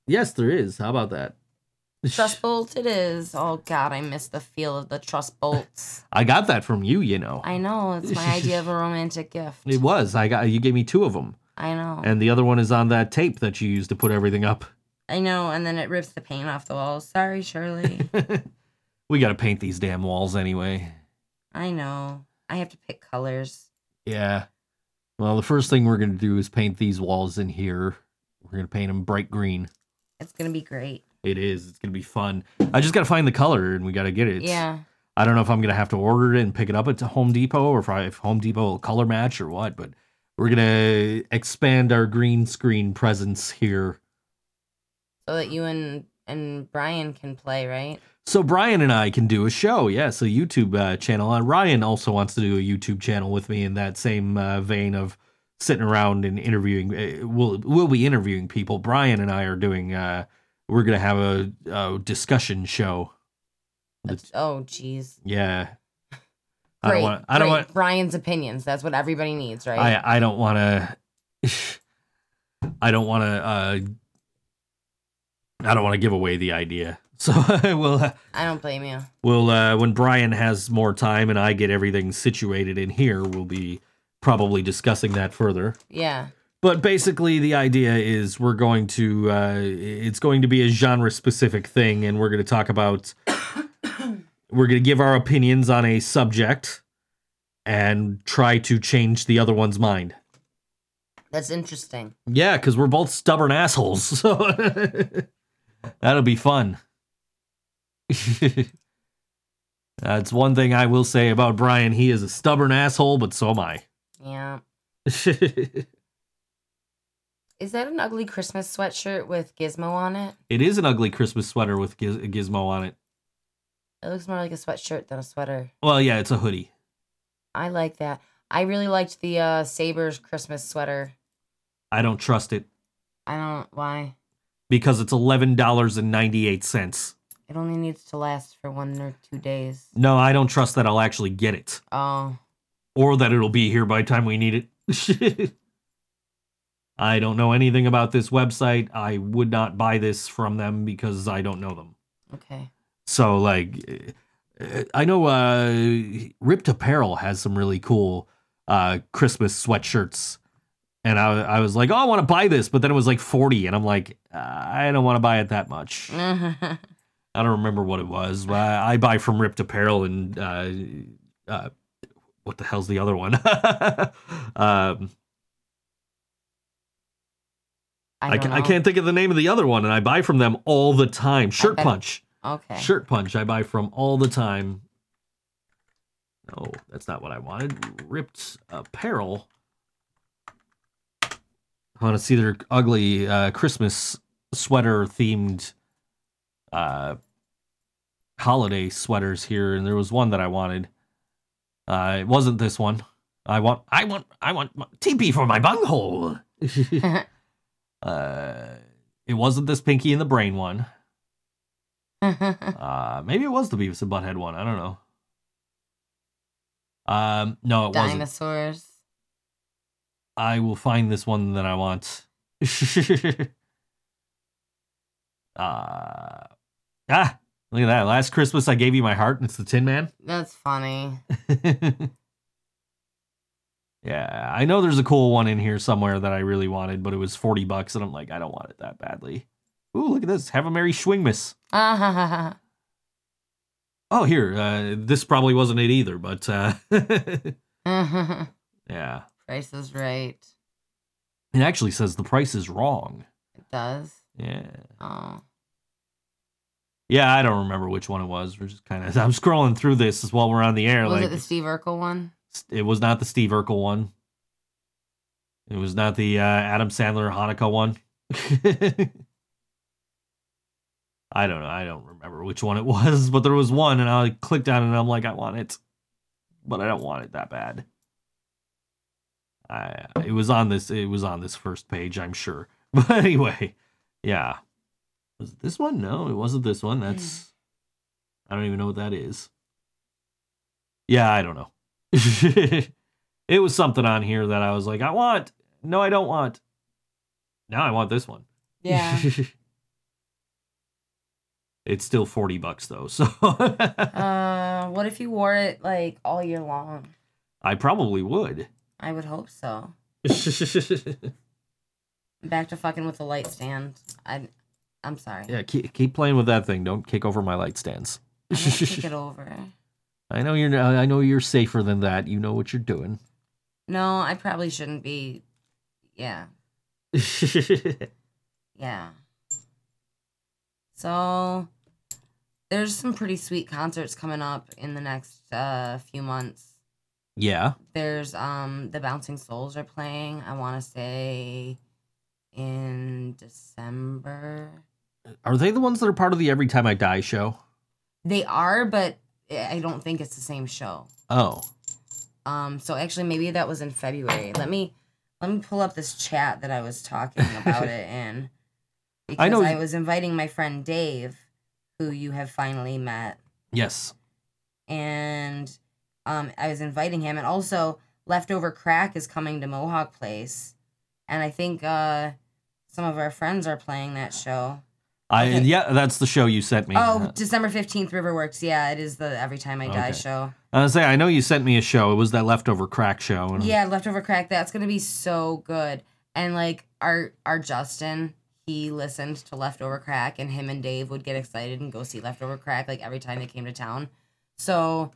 Yes, there is. How about that? Trust bolt it is. Oh god, I miss the feel of the trust bolts. I got that from you. You know, I know, it's my idea of a romantic gift. it was. I got. You gave me two of them, I know. and the other one is on that tape that you used to put everything up. I know, and then it rips the paint off the walls. Sorry, Shirley. we got to paint these damn walls anyway. I know. I have to pick colors. Yeah. Well, the first thing we're gonna do is paint these walls in here. We're gonna paint them bright green. It's gonna be great. It is. It's gonna be fun. I just gotta find the color, and we gotta get it. yeah. I don't know if I'm gonna have to order it and pick it up at Home Depot, or if, I, if Home Depot will color match or what. But we're gonna expand our green screen presence here. So that you and and Brian can play, right? So Brian and I can do a show. Yes, a YouTube uh, channel. And Ryan also wants to do a YouTube channel with me in that same uh, vein of sitting around and interviewing. Uh, we'll we'll be interviewing people. Brian and I are doing. Uh, we're gonna have a, a discussion show. That's- oh, jeez. Yeah. I Great. don't want. I don't want. Brian's opinions. That's what everybody needs, right? I I don't want to. I don't want to. Uh, I don't want to give away the idea. So we'll I don't blame you. we'll uh, when Brian has more time and I get everything situated in here, we'll be probably discussing that further. Yeah. But basically, the idea is we're going to uh, it's going to be a genre specific thing, and we're going to talk about we're going to give our opinions on a subject and try to change the other one's mind. That's interesting. Yeah, because we're both stubborn assholes, so that'll be fun. That's one thing I will say about Brian. He is a stubborn asshole, but so am I. Yeah. Is that an ugly Christmas sweatshirt with Gizmo on it? it is an ugly Christmas sweater with giz- gizmo on it. It looks more like a sweatshirt than a sweater. Well, yeah, it's a hoodie. I like that. I really liked the uh, Sabres Christmas sweater. I don't trust it I don't why. because it's eleven dollars and ninety eight cents. It only needs to last for one or two days. No, I don't trust that I'll actually get it Oh, or that it'll be here by the time we need it. I don't know anything about this website. I would not buy this from them because I don't know them. okay. So like I know uh Ripped Apparel has some really cool uh Christmas sweatshirts. And I I was like, "Oh, I want to buy this," but then it was like 40 and I'm like, "I don't want to buy it that much." I don't remember what it was. But I, I buy from Ripped Apparel and uh uh what the hell's the other one? um I, I can't think of the name of the other one and I buy from them all the time. Shirt Punch. Okay. Shirt Punch I buy from all the time. No, that's not what I wanted. Ripped Apparel. I want to see their ugly uh, Christmas sweater themed uh, holiday sweaters here, and there was one that I wanted. Uh, it wasn't this one. I want, I want, I want TP for my bunghole. uh, it wasn't this Pinky and the Brain one. Uh, maybe it was the Beavis and Butthead one. I don't know. Um, no, it wasn't. Dinosaurs. I will find this one that I want. uh, ah, look at that. Last Christmas, I gave you my heart, and it's the Tin Man. That's funny. yeah, I know there's a cool one in here somewhere that I really wanted, but it was 40 bucks, and I'm like, I don't want it that badly. Ooh, look at this. Have a Merry Schwingmas. Ah, Oh, here. Uh, this probably wasn't it either, but uh, yeah. Price is right. It actually says the price is wrong. It does. Yeah. Oh. Yeah, I don't remember which one it was. We're just kind of. I'm scrolling through this as while we're on the air. Was like it the Steve Urkel one? it was not the Steve Urkel one. It was not the uh, Adam Sandler Hanukkah one. I don't know. I don't remember which one it was, but there was one, and I clicked on it, and I'm like, I want it, but I don't want it that bad. I, it was on this. It was on this first page, I'm sure. But anyway, yeah. Was it this one? No, it wasn't this one. That's. I don't even know what that is. Yeah, I don't know. it was something on here that I was like, I want. No, I don't want. Now I want this one. Yeah. it's still 40 bucks though. So uh, what if you wore it like all year long? I probably would. I would hope so. Back to fucking with the light stand. I, I'm sorry. yeah, keep, keep playing with that thing. Don't kick over my light stands. Take it over. I know you're I know you're safer than that. You know what you're doing. No, I probably shouldn't be. Yeah, yeah. So, there's some pretty sweet concerts coming up in the next uh, few months. yeah. There's um the Bouncing Souls are playing. I want to say in December. Are they the ones that are part of the Every Time I Die show? They are, but I don't think it's the same show. Oh. Um, so actually, maybe that was in February. Let me let me pull up this chat that I was talking about it in, because I I, was inviting my friend Dave, who you have finally met, Yes. and um, I was inviting him, and also leftover crack is coming to Mohawk Place, and I think uh, some of our friends are playing that show. I Okay. yeah, that's the show you sent me. Oh, December fifteenth, Riverworks. Yeah, it is the Every Time I Die Okay. show. I was say I know you sent me a show. It was that leftover crack show. And Yeah, leftover crack. That's gonna be so good. and like our our Justin, he listened to Leftover Crack, and him and Dave would get excited and go see Leftover Crack like every time they came to town. So,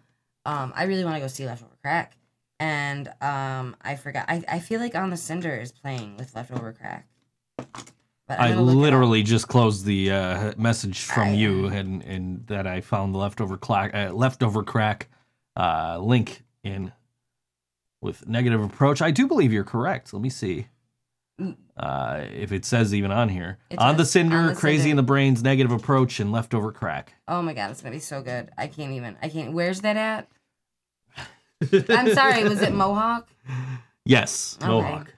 um, I really want to go see Leftover Crack, and um, I forgot. I I feel like On the Cinder is playing with Leftover Crack. But I gonna look it up. literally just closed the uh, message from I- you and and that I found the leftover clack uh, leftover crack uh, link in with negative approach. I do believe you're correct. Let me see. Mm. Uh, if it says even on here, on the cinder, On the crazy Cinder. in the brains, negative approach, and leftover crack. Oh my god, it's gonna be so good. I can't even. I can't. Where's that at? I'm sorry. Was it Mohawk? Yes, Okay. Mohawk.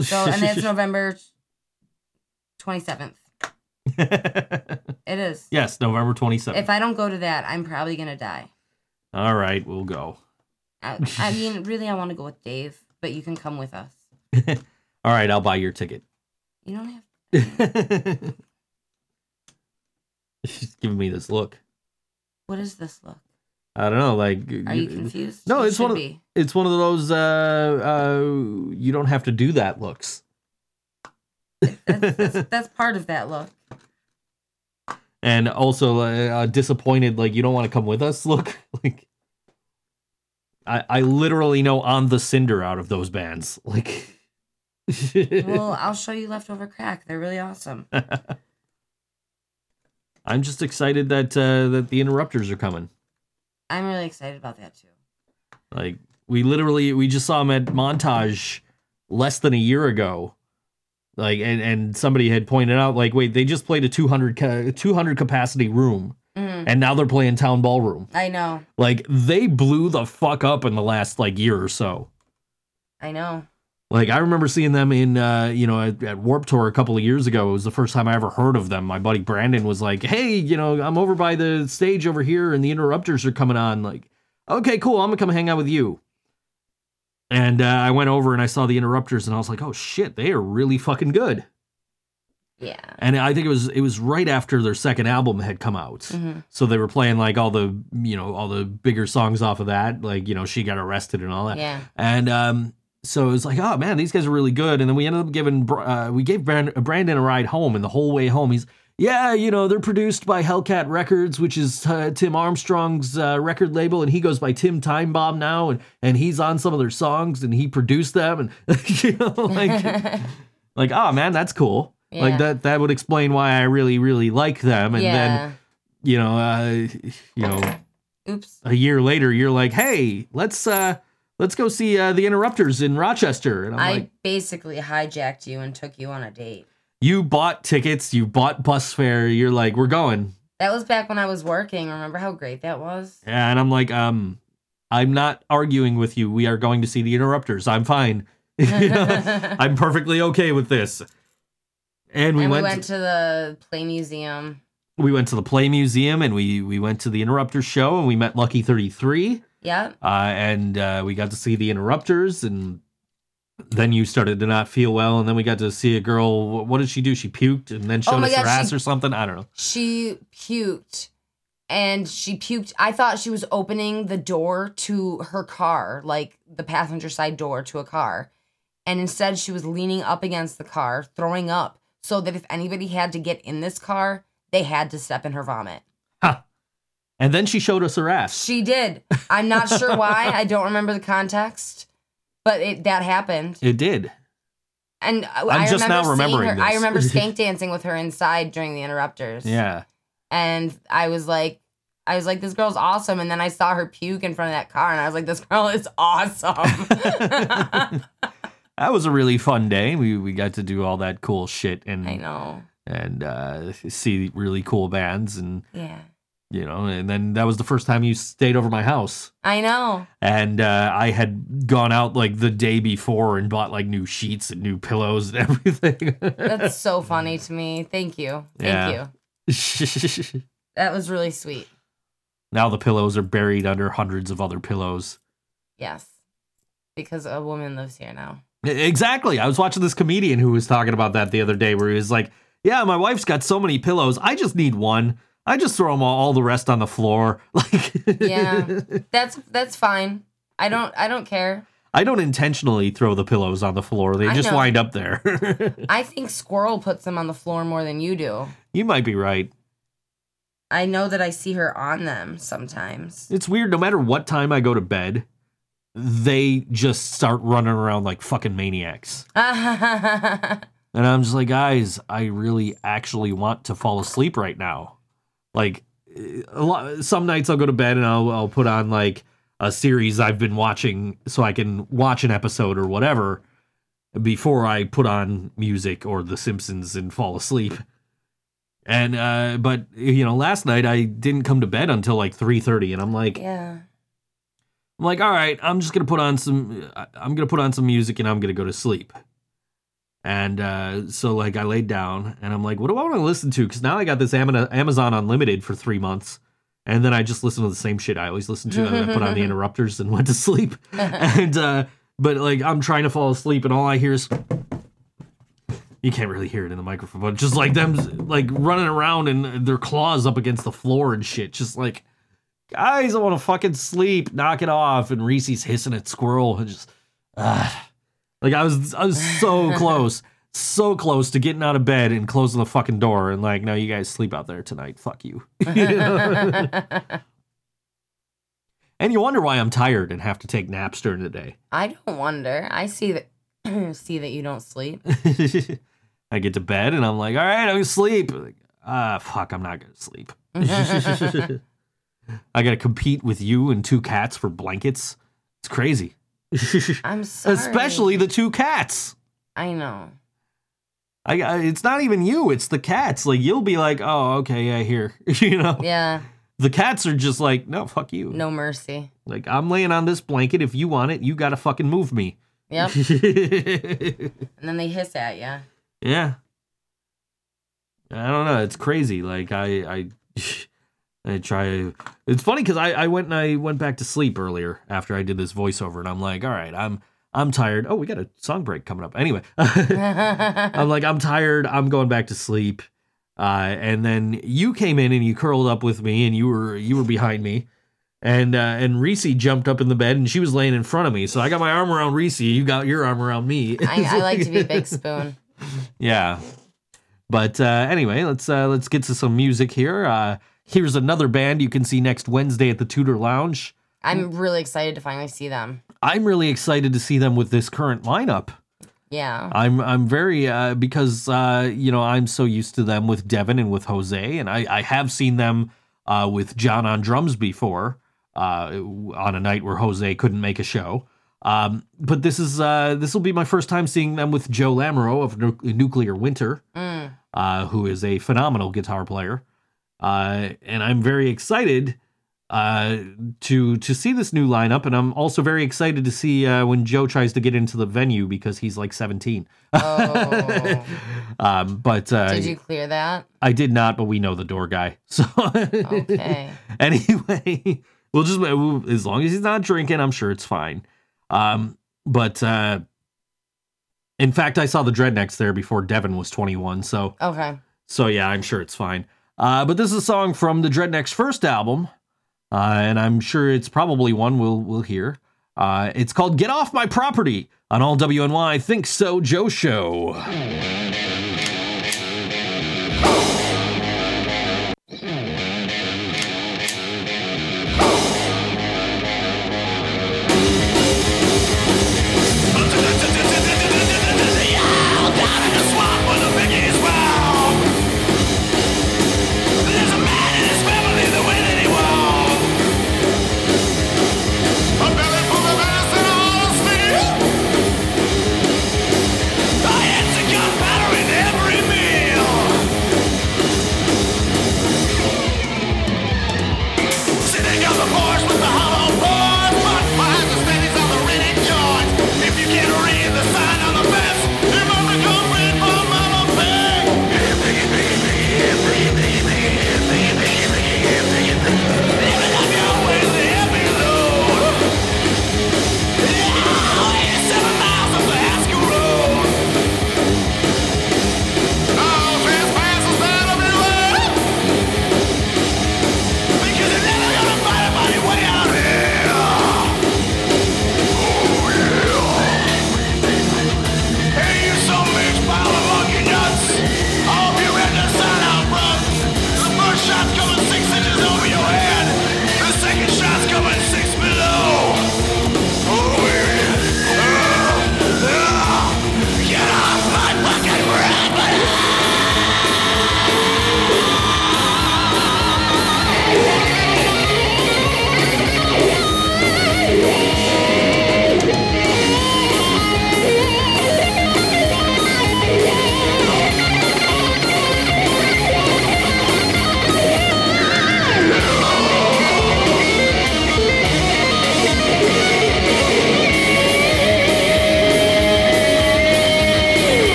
So and that's November twenty seventh. It is. yes, November twenty seventh. If I don't go to that, I'm probably gonna die. All right, we'll go. I, I mean, really, I want to go with Dave, but you can come with us. All right, I'll buy your ticket. You don't have. She's giving me this look. What is this look? I don't know, like Are you confused? No, You it's one of be. it's one of those uh uh you don't have to do that looks. That's, that's, that's part of that look. and also uh, uh, disappointed like you don't want to come with us look like I I literally know on the cinder out of those bands like Well, I'll show you leftover crack. They're really awesome. I'm just excited that uh that the interrupters are coming. I'm really excited about that too. Like we literally we just saw them at montage less than a year ago. Like and and somebody had pointed out like wait they just played a 200 ca- 200 capacity room Mhm. and now they're playing town ballroom. I know. Like they blew the fuck up in the last like year or so. I know. Like I remember seeing them in uh you know at, at Warp Tour a couple of years ago. It was the first time I ever heard of them. My buddy Brandon was like, "Hey, you know, I'm over by the stage over here and the Interrupters are coming on." Like, "Okay, cool. I'm to come hang out with you." And uh, I went over and I saw the Interrupters and I was like, "Oh shit, they are really fucking good." Yeah. And I think it was it was right after their second album had come out. Mhm. So they were playing like all the, you know, all the bigger songs off of that, like, you know, she got arrested and all that. Yeah. And um, so it was like, oh man, these guys are really good. And then we ended up giving, uh, we gave Brandon a ride home, and the whole way home, he's, yeah, you know, they're produced by Hellcat Records, which is uh, Tim Armstrong's uh, record label, and he goes by Tim Time Bomb now, and and he's on some of their songs, and he produced them, and you know, like, like, oh man, that's cool. Yeah. Like that, that would explain why I really, really like them. And yeah. then, you know, uh, you know, Oops. a year later, you're like, hey, let's uh let's go see uh, the Interrupters in Rochester. And I'm I like, basically hijacked you and took you on a date. You bought tickets, you bought bus fare, you're like, we're going. That was back when I was working. Remember how great that was? Yeah, and I'm like, um, I'm not arguing with you. We are going to see the Interrupters. I'm fine. You know, I'm perfectly okay with this. And we and went, we went to the play museum. we went to the Play Museum and we we went to the Interrupters show and we met Lucky 33. Yeah. uh, and uh, we got to see the interrupters and then you started to not feel well and then we got to see a girl what did she do she puked and then showed Oh us her God, ass she- or something i don't know She puked. And she puked. I thought she was opening the door to her car, like the passenger side door to a car. And instead, she was leaning up against the car, throwing up, so that if anybody had to get in this car, they had to step in her vomit. and then she showed us her ass She did. I'm not sure why. I don't remember the context, but it that happened. it did And I'm I just now remembering her. I remember skank dancing with her inside during the interrupters. yeah And I was like, I was like, this girl's awesome. And then I saw her puke in front of that car, and I was like, this girl is awesome. that was a really fun day we we got to do all that cool shit and I know. and uh, see really cool bands and Yeah. You know and then that was the first time you stayed over my house I know. and uh, I had gone out like the day before and bought like new sheets and new pillows and everything. That's so funny to me. Thank you. Thank Yeah. you. That was really sweet. now the pillows are buried under hundreds of other pillows. Yes. Because a woman lives here now. Exactly. I was watching this comedian who was talking about that the other day, where he was like, "Yeah, my wife's got so many pillows. I just need one. I just throw them all, all the rest on the floor." Like, Yeah. That's that's fine. I don't I don't care. I don't intentionally throw the pillows on the floor. They I just know. wind up there. I think Squirrel puts them on the floor more than you do. you might be right. I know that I see her on them sometimes. It's weird. No matter what time I go to bed, they just start running around like fucking maniacs. And I'm just like, guys, I really actually want to fall asleep right now. Like, a lot, some nights I'll go to bed and I'll, I'll put on like a series I've been watching so I can watch an episode or whatever before I put on music or The Simpsons and fall asleep. And uh but you know, last night I didn't come to bed until like 3:30 and I'm like yeah. I'm like, all right, I'm just gonna put on some. I'm gonna put on some music and I'm gonna go to sleep. And uh, so, like, I laid down and I'm like, what do I want to listen to? Because now I got this Amazon Unlimited for three months, and then I just listen to the same shit I always listen to. and I put on the interrupters and went to sleep. and uh, but like, I'm trying to fall asleep, and all I hear is. You can't really hear it in the microphone, but just like them, like running around and their claws up against the floor and shit. Just like, guys, I want to fucking sleep. Knock it off. And Reese's hissing at Squirrel and just. Like I was, I was so close, so close to getting out of bed and closing the fucking door and like, no, you guys sleep out there tonight. Fuck you. And you wonder why I'm tired and have to take naps during the day. I don't wonder. I see that see that you don't sleep. I get to bed and I'm like, all right, I'm gonna sleep. Like, ah, fuck, I'm not gonna sleep. I gotta compete with you and two cats for blankets. It's crazy. I'm sorry. Especially the two cats. I know. I, I, it's not even you, it's the cats. Like you'll be like, oh, okay, yeah, here. you know, Yeah. the cats are just like, no, fuck you. No mercy. Like I'm laying on this blanket. If you want it, you gotta fucking move me. Yep. and then they hiss at you. Yeah. I don't know. It's crazy. Like I, I, I try. It's funny because I, I went and I went back to sleep earlier after I did this voiceover, and I'm like, all right, I'm, I'm tired. Oh, we got a song break coming up. Anyway, I'm like, I'm tired. I'm going back to sleep. Uh, and then you came in and you curled up with me, and you were you were behind me, and uh, and Reese jumped up in the bed, and she was laying in front of me. So I got my arm around Reese. You got your arm around me. I, I like to be Big Spoon. Yeah. But uh, anyway, let's uh, let's get to some music here. Here's another band you can see next Wednesday at the Tudor Lounge. I'm really excited to finally see them. I'm really excited to see them with this current lineup. Yeah. I'm I'm very uh, because uh, you know I'm so used to them with Devin and with Jose, and I, I have seen them uh, with John on drums before uh, on a night where Jose couldn't make a show. Um, but this is uh, this will be my first time seeing them with Joe Lamoureux of Nu- Nuclear Winter, Mm. uh, who is a phenomenal guitar player, uh, and I'm very excited uh, to to see this new lineup, and I'm also very excited to see uh, when Joe tries to get into the venue because he's like 17. Oh. um, but uh, Did you clear that? I did not, but we know the door guy. So Okay. anyway, we'll just we'll, as long as he's not drinking, I'm sure it's fine. Um, but uh, in fact, I saw the Dredneks there before Devin was 21, so Okay. so yeah, I'm sure it's fine. Uh, but this is a song from the Dredneks' first album, uh, and I'm sure it's probably one we'll we'll hear. Uh, it's called "Get Off My Property" on all WNY Think So Joe Show.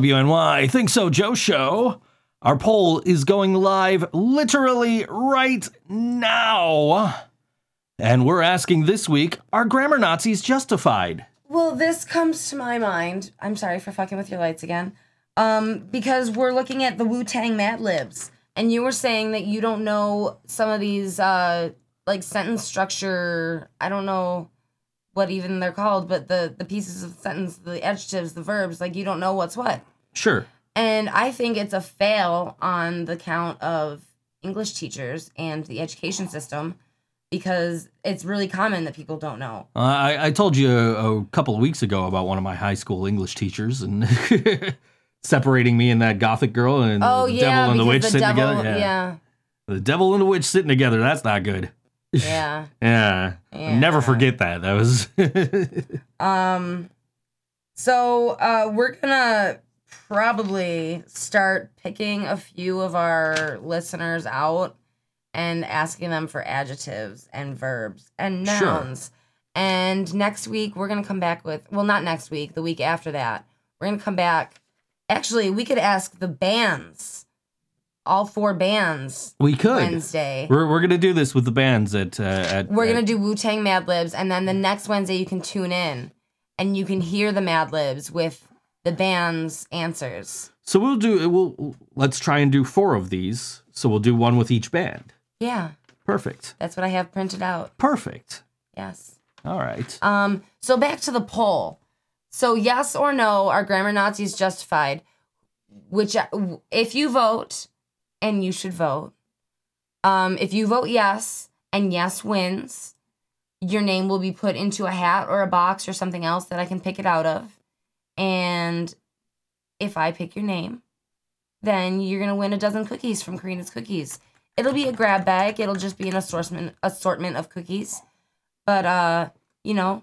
WNY Think So Joe show. Our poll is going live literally right now. And we're asking this week are grammar Nazis justified? Well, this comes to my mind. I'm sorry for fucking with your lights again. Um, because we're looking at the Wu Tang Mad Libs, and you were saying that you don't know some of these uh like sentence structure. I don't know what even they're called, but the the pieces of sentence, the adjectives, the verbs, like you don't know what's what. Sure. And I think it's a fail on the count of English teachers and the education system because it's really common that people don't know. Uh, I, I told you a, a couple of weeks ago about one of my high school English teachers and separating me and that gothic girl and Oh the yeah, devil and the witch the sitting devil, together. yeah, The devil and the witch sitting together. That's not good. Yeah. Yeah. Never forget that. That was. Um, so uh, we're gonna probably start picking a few of our listeners out and asking them for adjectives and verbs and nouns. Sure. And next week we're gonna come back with well, not next week, the week after that. We're gonna come back. Actually, we could ask the bands, all four bands, we could. Wednesday. We're, we're gonna do this with the bands at uh, at. We're gonna at- do Wu Tang Mad Libs, and then the next Wednesday you can tune in, and you can hear the Mad Libs with the band's answers. So we'll do. It we'll let's try and do four of these. So we'll do one with each band. Yeah, Perfect. that's what I have printed out. Perfect. Yes. All right. Um. So back to the poll. So yes or no, are grammar Nazis justified? Which, if you vote, and you should vote. Um, if you vote yes, and yes wins, your name will be put into a hat or a box or something else that I can pick it out of. And if I pick your name, then you're gonna win a dozen cookies from Corina's Cookies. It'll be a grab bag. It'll just be an assortment assortment of cookies. But uh, you know,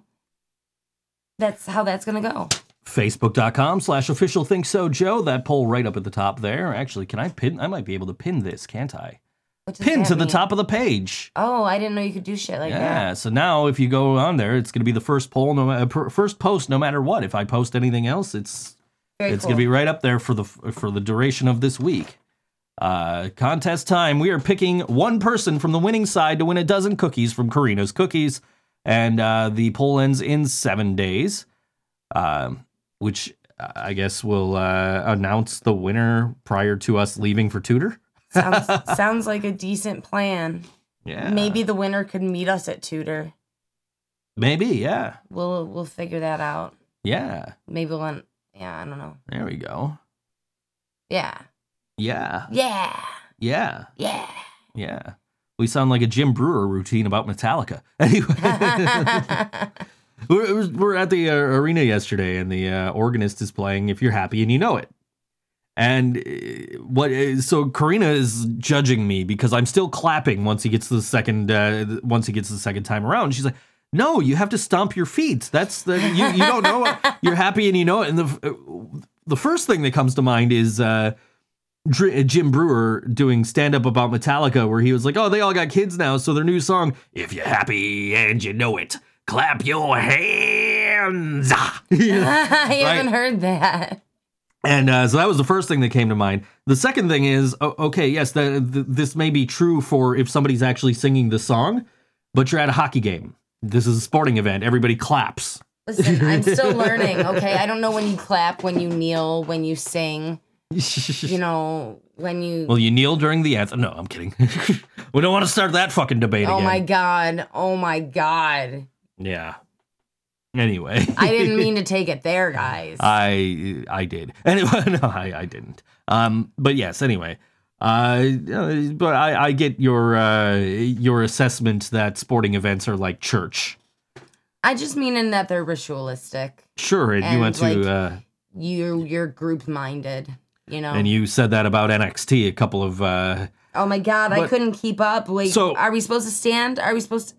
that's how that's gonna go. Facebook.com slash official think so Joe. That poll right up at the top there. Actually, can I pin? I might be able to pin this, can't I? Pin to the top of the page. Oh, I didn't know you could do shit like yeah. that. Yeah. So now if you go on there, it's going to be the first poll, no first post, no matter what. If I post anything else, it's Very it's cool. going to be right up there for the for the duration of this week. Uh, contest time. We are picking one person from the winning side to win a dozen cookies from Corina's Cookies, and uh, the poll ends in seven days, um, which I guess will uh, announce the winner prior to us leaving for Tudor. sounds sounds like a decent plan. Yeah, Maybe the winner could meet us at Tudor. maybe, yeah, We'll we'll figure that out. yeah. Maybe we'll yeah, I don't know. There we go. Yeah. Yeah, Yeah. yeah, Yeah. yeah. We sound like a Jim Breuer routine about Metallica. Anyway. We're, at the uh, arena yesterday, and the uh, organist is playing "If You're Happy and You Know It." And uh, what? uh, So Corina is judging me because I'm still clapping once he gets the second. Uh, once he gets the second time around, she's like, "No, you have to stomp your feet. That's the you. You don't know. You're happy and you know it." And the uh, the first thing that comes to mind is. Uh, Jim Breuer doing stand up about Metallica, where he was like, "Oh, they all got kids now, so their new song, if you're happy and you know it, clap your hands." I haven't heard that. And uh, so that was the first thing that came to mind. The second thing is, okay, yes, the, the, this may be true for if somebody's actually singing the song, but you're at a hockey game. This is a sporting event. Everybody claps. Listen, I'm still learning, okay? I don't know when you clap, when you kneel, when you sing, you know, when you Well, you kneel during the anthem. No, I'm kidding. we don't want to start that fucking debate Oh again. my god. Oh my god. Yeah. Anyway, I didn't mean to take it there, guys. I I did. Anyway, no, I, I didn't. Um, but yes. Anyway, uh, uh, but I, I get your uh, your assessment that sporting events are like church. I just mean in that they're ritualistic. Sure, and, you And, went to uh, You you're group minded, you know. and you said that about NXT a couple of. Uh, oh my god, I couldn't keep up. Wait, So- are we supposed to stand? Are we supposed to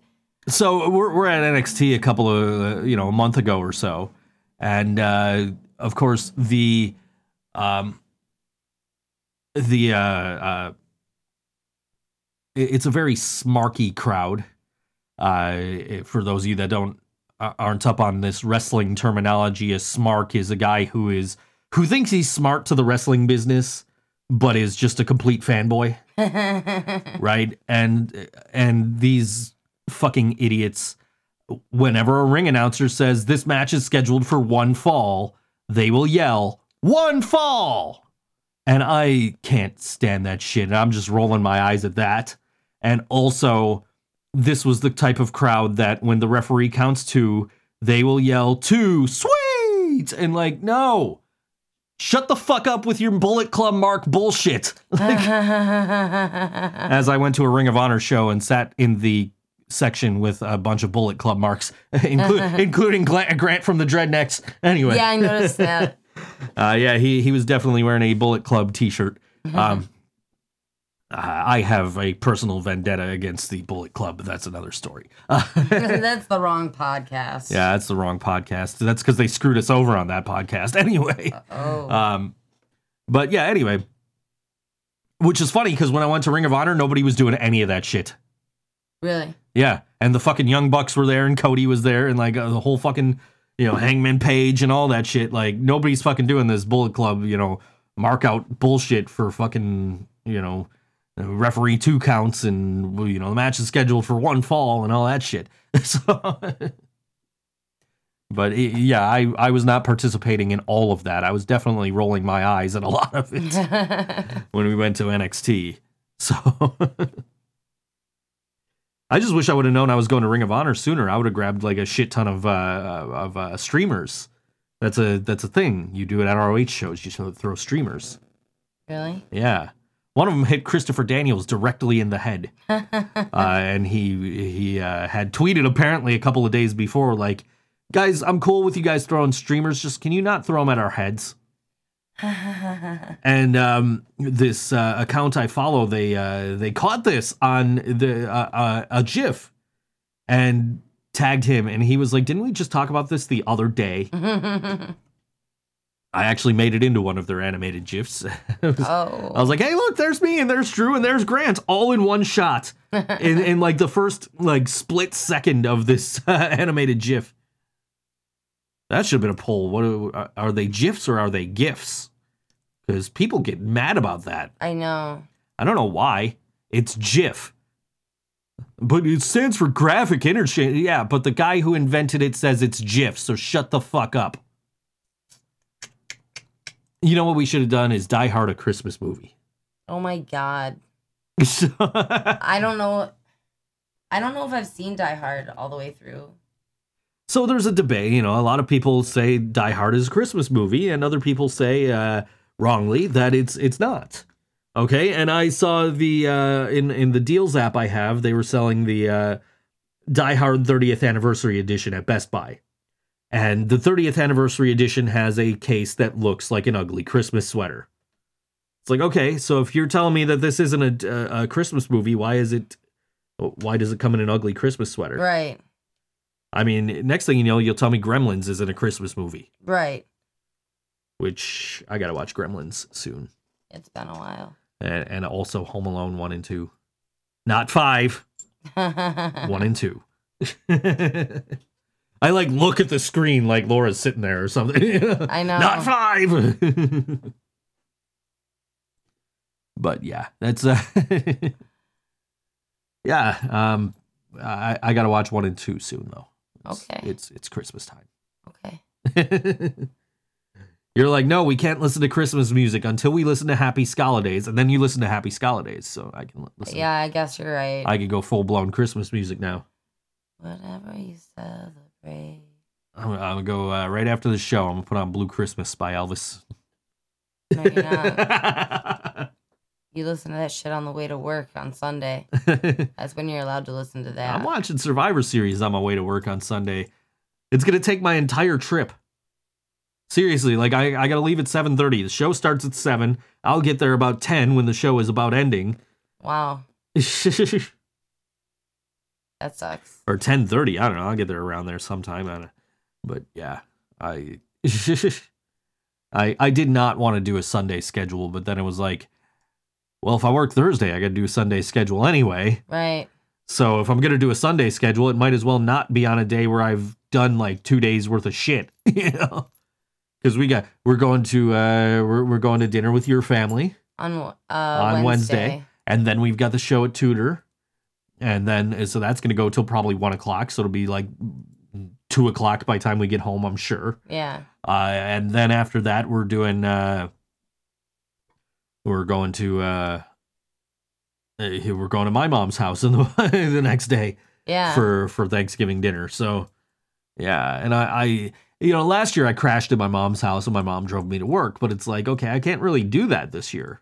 so we're we're at NXT a couple of uh, you know a month ago or so, and uh, of course the um the uh, uh it's a very smarky crowd. Uh, for those of you that don't aren't up on this wrestling terminology, a smark is a guy who is who thinks he's smart to the wrestling business, but is just a complete fanboy, right? And and these fucking idiots, whenever a ring announcer says this match is scheduled for one fall, they will yell one fall, and I can't stand that shit. And I'm just rolling my eyes at that. And also, this was the type of crowd that when the referee counts two, they will yell two sweet and like no. Shut the fuck up with your Bullet Club Mark bullshit. Like, as I went to a Ring of Honor show and sat in the section with a bunch of Bullet Club marks, inclu- including Gla- Grant from the Dredneks. Anyway, yeah, I noticed that. uh, yeah, he he was definitely wearing a Bullet Club T-shirt. Um, I have a personal vendetta against the Bullet Club, but that's another story. That's the wrong podcast. yeah, that's the wrong podcast. That's because they screwed us over on that podcast. Anyway, Oh. um, but yeah, anyway, which is funny because when I went to Ring of Honor, nobody was doing any of that shit. Really? Yeah, and the fucking Young Bucks were there, and Cody was there, and like uh, the whole fucking you know Hangman Page and all that shit. Like nobody's fucking doing this Bullet Club, you know, mark out bullshit for fucking you know referee two counts and you know the match is scheduled for one fall and all that shit. So, but it, yeah, I I was not participating in all of that. I was definitely rolling my eyes at a lot of it when we went to NXT. So I just wish I would have known I was going to Ring of Honor sooner. I would have grabbed like a shit ton of uh, of uh, streamers. That's a that's a thing you do it at ROH shows. You throw streamers. really? Yeah, one of them hit Christopher Daniels directly in the head, uh, and he he uh, had tweeted apparently a couple of days before like, guys, I'm cool with you guys throwing streamers. Just can you not throw them at our heads? and um, this uh, account I follow, they uh, they caught this on the uh, uh, a GIF and tagged him, and he was like, "Didn't we just talk about this the other day?" I actually made it into one of their animated GIFs. I was- I oh. was like, "Hey, look, there's me, and there's Drew, and there's Grant, all in one shot, in in like the first like split second of this uh, animated GIF." That should have been a poll. What are, are they GIFs or are they GIFs? Because people get mad about that. I know. I don't know why. It's GIF. But it stands for graphic interchange. Yeah, but the guy who invented it says it's GIF, so shut the fuck up. You know what we should have done is Die Hard a Christmas movie. Oh my god. I don't know. I don't know if I've seen Die Hard all the way through. So there's a debate, you know, a lot of people say Die Hard is a Christmas movie and other people say uh wrongly that it's it's not. Okay? And I saw the uh in in the deals app I have, they were selling the uh Die Hard 30th anniversary edition at Best Buy. And the 30th anniversary edition has a case that looks like an ugly Christmas sweater. It's like, okay, so if you're telling me that this isn't a, a, Christmas movie, why is it why does it come in an ugly Christmas sweater? Right. I mean, next thing you know, you'll tell me Gremlins isn't a Christmas movie, Right. which I gotta watch Gremlins soon, It's been a while. and, and also Home Alone one and two, not five, one and two. I like look at the screen like Laura's sitting there or something. I know. Not five. but yeah, that's uh yeah. Um, I I gotta watch one and two soon though. It's, Okay. it's it's Christmas time. okay. You're like, no, we can't listen to Christmas music until we listen to Happy Scala-Days, and then you listen to Happy Scala-Days, so I can listen. Yeah, I guess you're right. I could go full blown Christmas music now. Whatever you celebrate. I'm, I'm gonna go uh, right after the show. I'm gonna put on Blue Christmas by Elvis. No. You listen to that shit on the way to work on Sunday. That's when you're allowed to listen to that. I'm watching Survivor Series on my way to work on Sunday. It's gonna take my entire trip. Seriously, like I, I gotta leave at 7:30. The show starts at seven. I'll get there about 10 when the show is about ending. Wow, that sucks. or 10:30. I don't know. I'll get there around there sometime. I but yeah, I I I did not want to do a Sunday schedule, but then it was like, well, if I work Thursday, I got to do a Sunday schedule anyway. Right. So if I'm gonna do a Sunday schedule, it might as well not be on a day where I've done like two days worth of shit, you know. Because we got we're going to uh we're we're going to dinner with your family, On uh, On Wednesday. Wednesday. and then we've got the show at Tudor, and then so that's gonna go till probably one o'clock. So it'll be like two o'clock by the time we get home, I'm sure. Yeah. Uh, and then after that, we're doing uh, we're going to uh, uh, we're going to my mom's house in the the next day Yeah. for for Thanksgiving dinner. So yeah, and I, I you know last year I crashed at my mom's house and my mom drove me to work, but it's like okay, I can't really do that this year.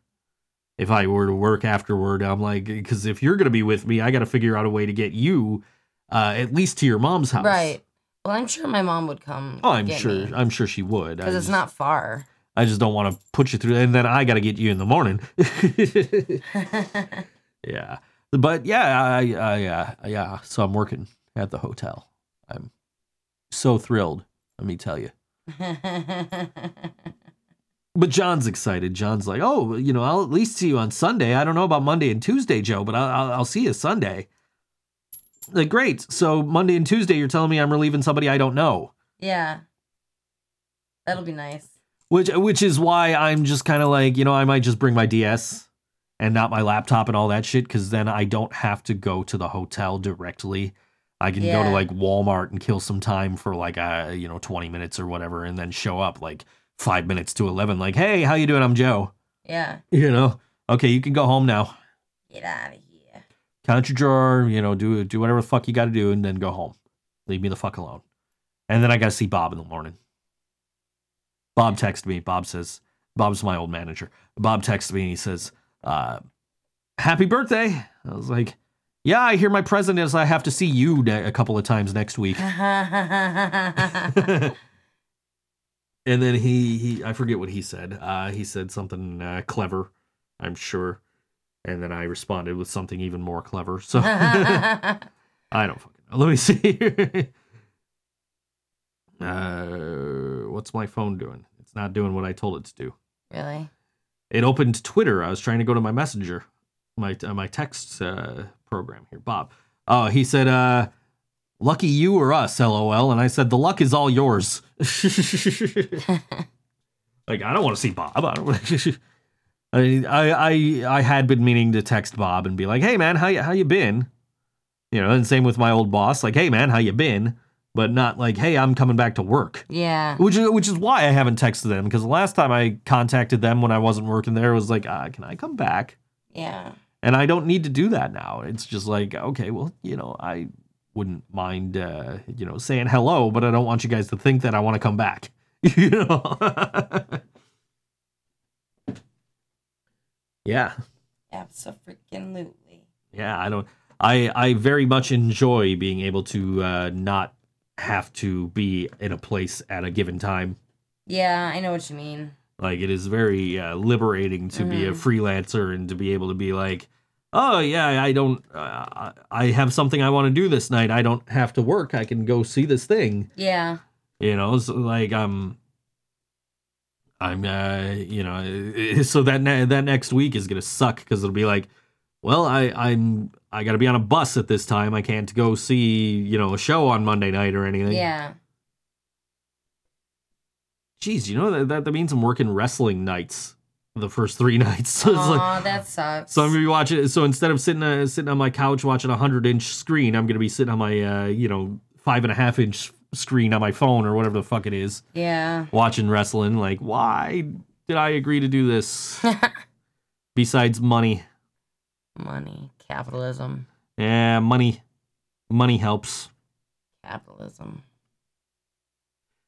If I were to work afterward, I'm like because if you're gonna be with me, I got to figure out a way to get you uh, at least to your mom's house. Right. Well, I'm sure my mom would come. Oh, I'm sure. I'm sure she would. Because it's just- not far. I just don't want to put you through, and then I got to get you in the morning. yeah, but yeah, I, I, yeah, yeah. So I'm working at the hotel. I'm so thrilled. Let me tell you. But John's excited. John's like, "Oh, you know, I'll at least see you on Sunday. I don't know about Monday and Tuesday, Joe, but I'll, I'll, I'll see you Sunday." Like, great. So Monday and Tuesday, you're telling me I'm relieving somebody I don't know. yeah. That'll be nice. Which which is why I'm just kind of like, you know, I might just bring my DS and not my laptop and all that shit cuz then I don't have to go to the hotel directly. I can go to like Walmart and kill some time for like uh, you know, 20 minutes or whatever and then show up like 5 minutes to 11 like, "Hey, how you doing? I'm Joe." Yeah. You know. Okay, you can go home now. Get out of here. Count your drawer, you know, do do whatever the fuck you got to do and then go home. Leave me the fuck alone. And then I got to see Bob in the morning. Bob texted me. Bob says, Bob's my old manager. Bob texted me and he says, uh, Happy birthday. I was like, Yeah, I hear my president is I have to see you ne- a couple of times next week. and then he, he, I forget what he said. Uh, he said something uh, clever, I'm sure. And then I responded with something even more clever. So I don't fucking know. Let me see. uh, what's my phone doing? It's not doing what I told it to do. really? It opened Twitter. I was trying to go to my messenger, my uh, my text uh, program here. Bob. Oh, he said, uh, "Lucky you or us?" LOL. And I said, "The luck is all yours." like I don't want to see Bob. I don't. I, I I I had been meaning to text Bob and be like, "Hey man, how you how you been?" You know, and same with my old boss, like, "Hey man, how you been?" But not like, "Hey, I'm coming back to work." Yeah. Which is which is why I haven't texted them because the last time I contacted them when I wasn't working there was like, uh, "Can I come back?" Yeah. And I don't need to do that now. It's just like, okay, well, you know, I wouldn't mind, uh, you know, saying hello, but I don't want you guys to think that I want to come back. you know. yeah. Absolutely. Yeah, I don't. I I very much enjoy being able to uh, not have to be in a place at a given time. Yeah, I know what you mean. Like it is very uh, liberating to be a freelancer and to be able to be like, oh yeah, I don't. Uh, I have something I want to do this night. I don't have to work. I can go see this thing. Yeah. You know, so like I'm. I'm, uh, you know, so that ne- that next week is gonna suck because it'll be like, well, I I'm I gotta be on a bus at this time. I can't go see you know a show on Monday night or anything. Yeah. Jeez, you know that that, that means I'm working wrestling nights the first three nights. So it's like that sucks. so I'm gonna be watching. So instead of sitting uh, sitting on my couch watching a hundred inch screen, I'm gonna be sitting on my uh, you know five and a half inch screen on my phone or whatever the fuck it is, yeah. watching wrestling. Like, why did I agree to do this? Besides money, Money. Capitalism. yeah, money, money helps. Capitalism.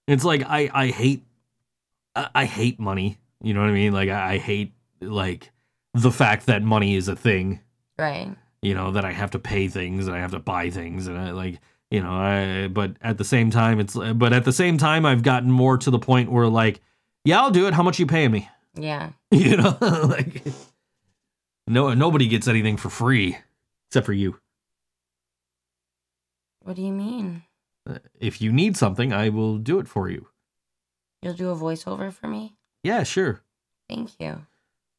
It's like I I hate I, I hate money. You know what I mean? Like I, I hate like the fact that money is a thing. Right. you know that I have to pay things and I have to buy things and I like you know I but at the same time it's but at the same time I've gotten more to the point where like yeah I'll do it how much you paying me Yeah. you know like no nobody gets anything for free except for you What do you mean? if you need something I will do it for you You'll do a voiceover for me? yeah sure Thank you.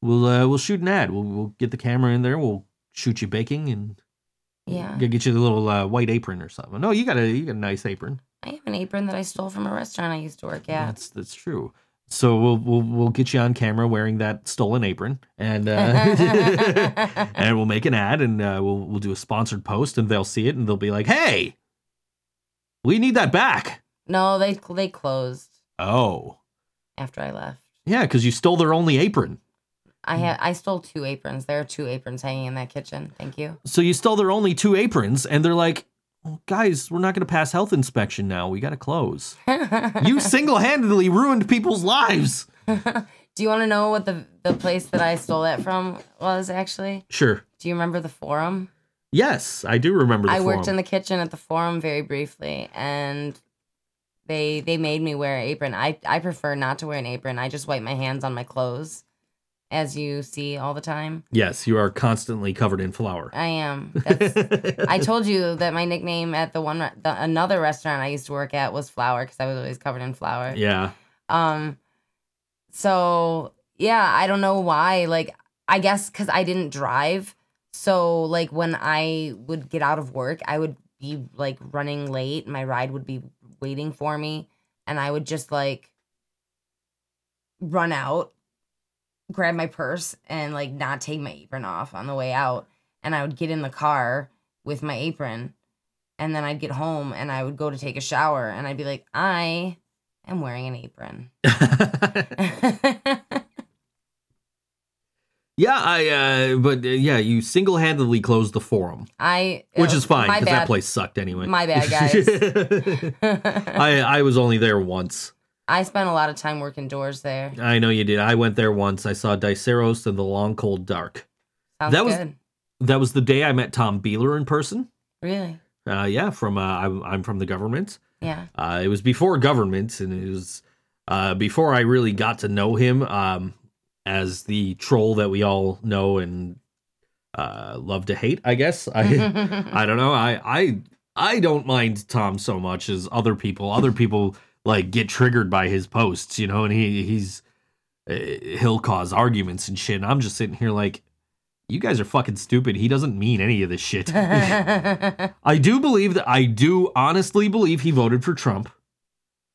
we'll uh, we'll shoot an ad we'll we'll get the camera in there we'll shoot you baking and Yeah. get get you a little uh, white apron or something no you got a you got a nice apron I have an apron that I stole from a restaurant I used to work at. That's that's true. So we'll we'll we'll get you on camera wearing that stolen apron, and uh, and we'll make an ad, and uh, we'll we'll do a sponsored post, and they'll see it, and they'll be like, "Hey, we need that back." no, they they closed Oh, after I left. yeah, because you stole their only apron. I had I stole two aprons. There are two aprons hanging in that kitchen. Thank you. So you stole their only two aprons, and they're like, well, "Guys, we're not going to pass health inspection now. We got to close." you single handedly ruined people's lives. Do you want to know what the the place that I stole that from was actually? Sure. Do you remember the forum? Yes, I do remember. The forum. I worked in the kitchen at the forum very briefly, and they they made me wear an apron. I I prefer not to wear an apron. I just wipe my hands on my clothes, as you see all the time. Yes, you are constantly covered in flour. I am. That's, I told you that my nickname at the one the, another restaurant I used to work at was flour because I was always covered in flour. yeah. Um, so yeah, I don't know why. Like, I guess because I didn't drive. So like when I would get out of work, I would be like running late. My ride would be waiting for me, and I would just like run out, grab my purse, and like not take my apron off on the way out. And I would get in the car with my apron, and then I'd get home and I would go to take a shower, and I'd be like, I am wearing an apron. yeah, I. Uh, but uh, yeah, you single handedly closed the forum, I which is fine because that place sucked anyway. My bad, guys. I I was only there once. I spent a lot of time working doors there. I know you did. I went there once. I saw Diceros and the Long Cold Dark. Sounds That was- good. That was the day I met Tom Beeler in person. Really? Uh, yeah, from uh, I'm, I'm from the government. Yeah. Uh, it was before government, and it was uh, before I really got to know him um, as the troll that we all know and uh, love to hate. I guess I I don't know. I I I don't mind Tom so much as other people. Other people like get triggered by his posts, you know, and he he's uh, he'll cause arguments and shit. And I'm just sitting here like. You guys are fucking stupid. He doesn't mean any of this shit. I do believe that I do honestly believe he voted for Trump.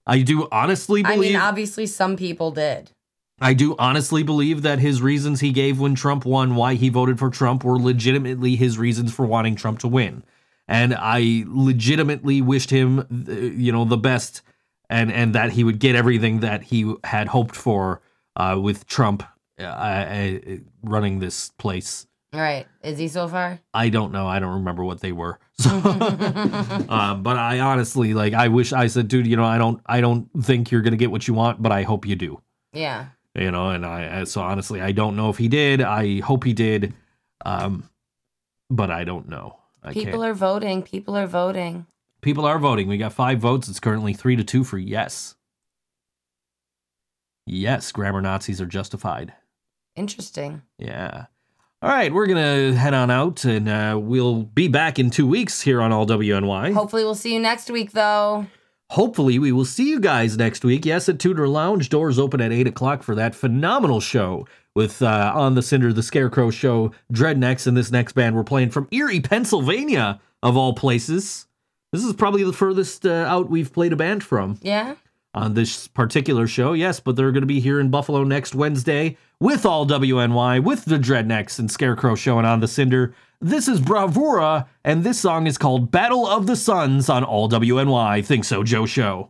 I do honestly I believe mean, obviously, some people did. I do honestly believe that his reasons he gave when Trump won why he voted for Trump were legitimately his reasons for wanting Trump to win. And I legitimately wished him you know the best and and that he would get everything that he had hoped for uh, with Trump uh, uh, running this place. All right. Is he so far? I don't know. I don't remember what they were. So, um, but I honestly like. I wish I said, dude. You know, I don't. I don't think you're gonna get what you want, but I hope you do. Yeah. You know, and I. So honestly, I don't know if he did. I hope he did. Um, but I don't know. I People can't. are voting. People are voting. People are voting. We got five votes. It's currently three to two for yes. Yes, grammar Nazis are justified. Interesting. Yeah. All right, we're gonna head on out, and uh, we'll be back in two weeks here on All WNY. Hopefully, we'll see you next week, though. Hopefully, we will see you guys next week. Yes, at Tudor Lounge. Doors open at 8 o'clock for that phenomenal show with uh, On the Cinder, the Scarecrow Show, Dredneks, and this next band we're playing from Erie, Pennsylvania, of all places. This is probably the furthest uh, out we've played a band from Yeah. on this particular show. Yes, but they're going to be here in Buffalo next Wednesday with all WNY, with the Dredneks and Scarecrow showing On the Cinder. This is Bravura, and this song is called Battle of the Suns on all WNY. Think so, Joe Show.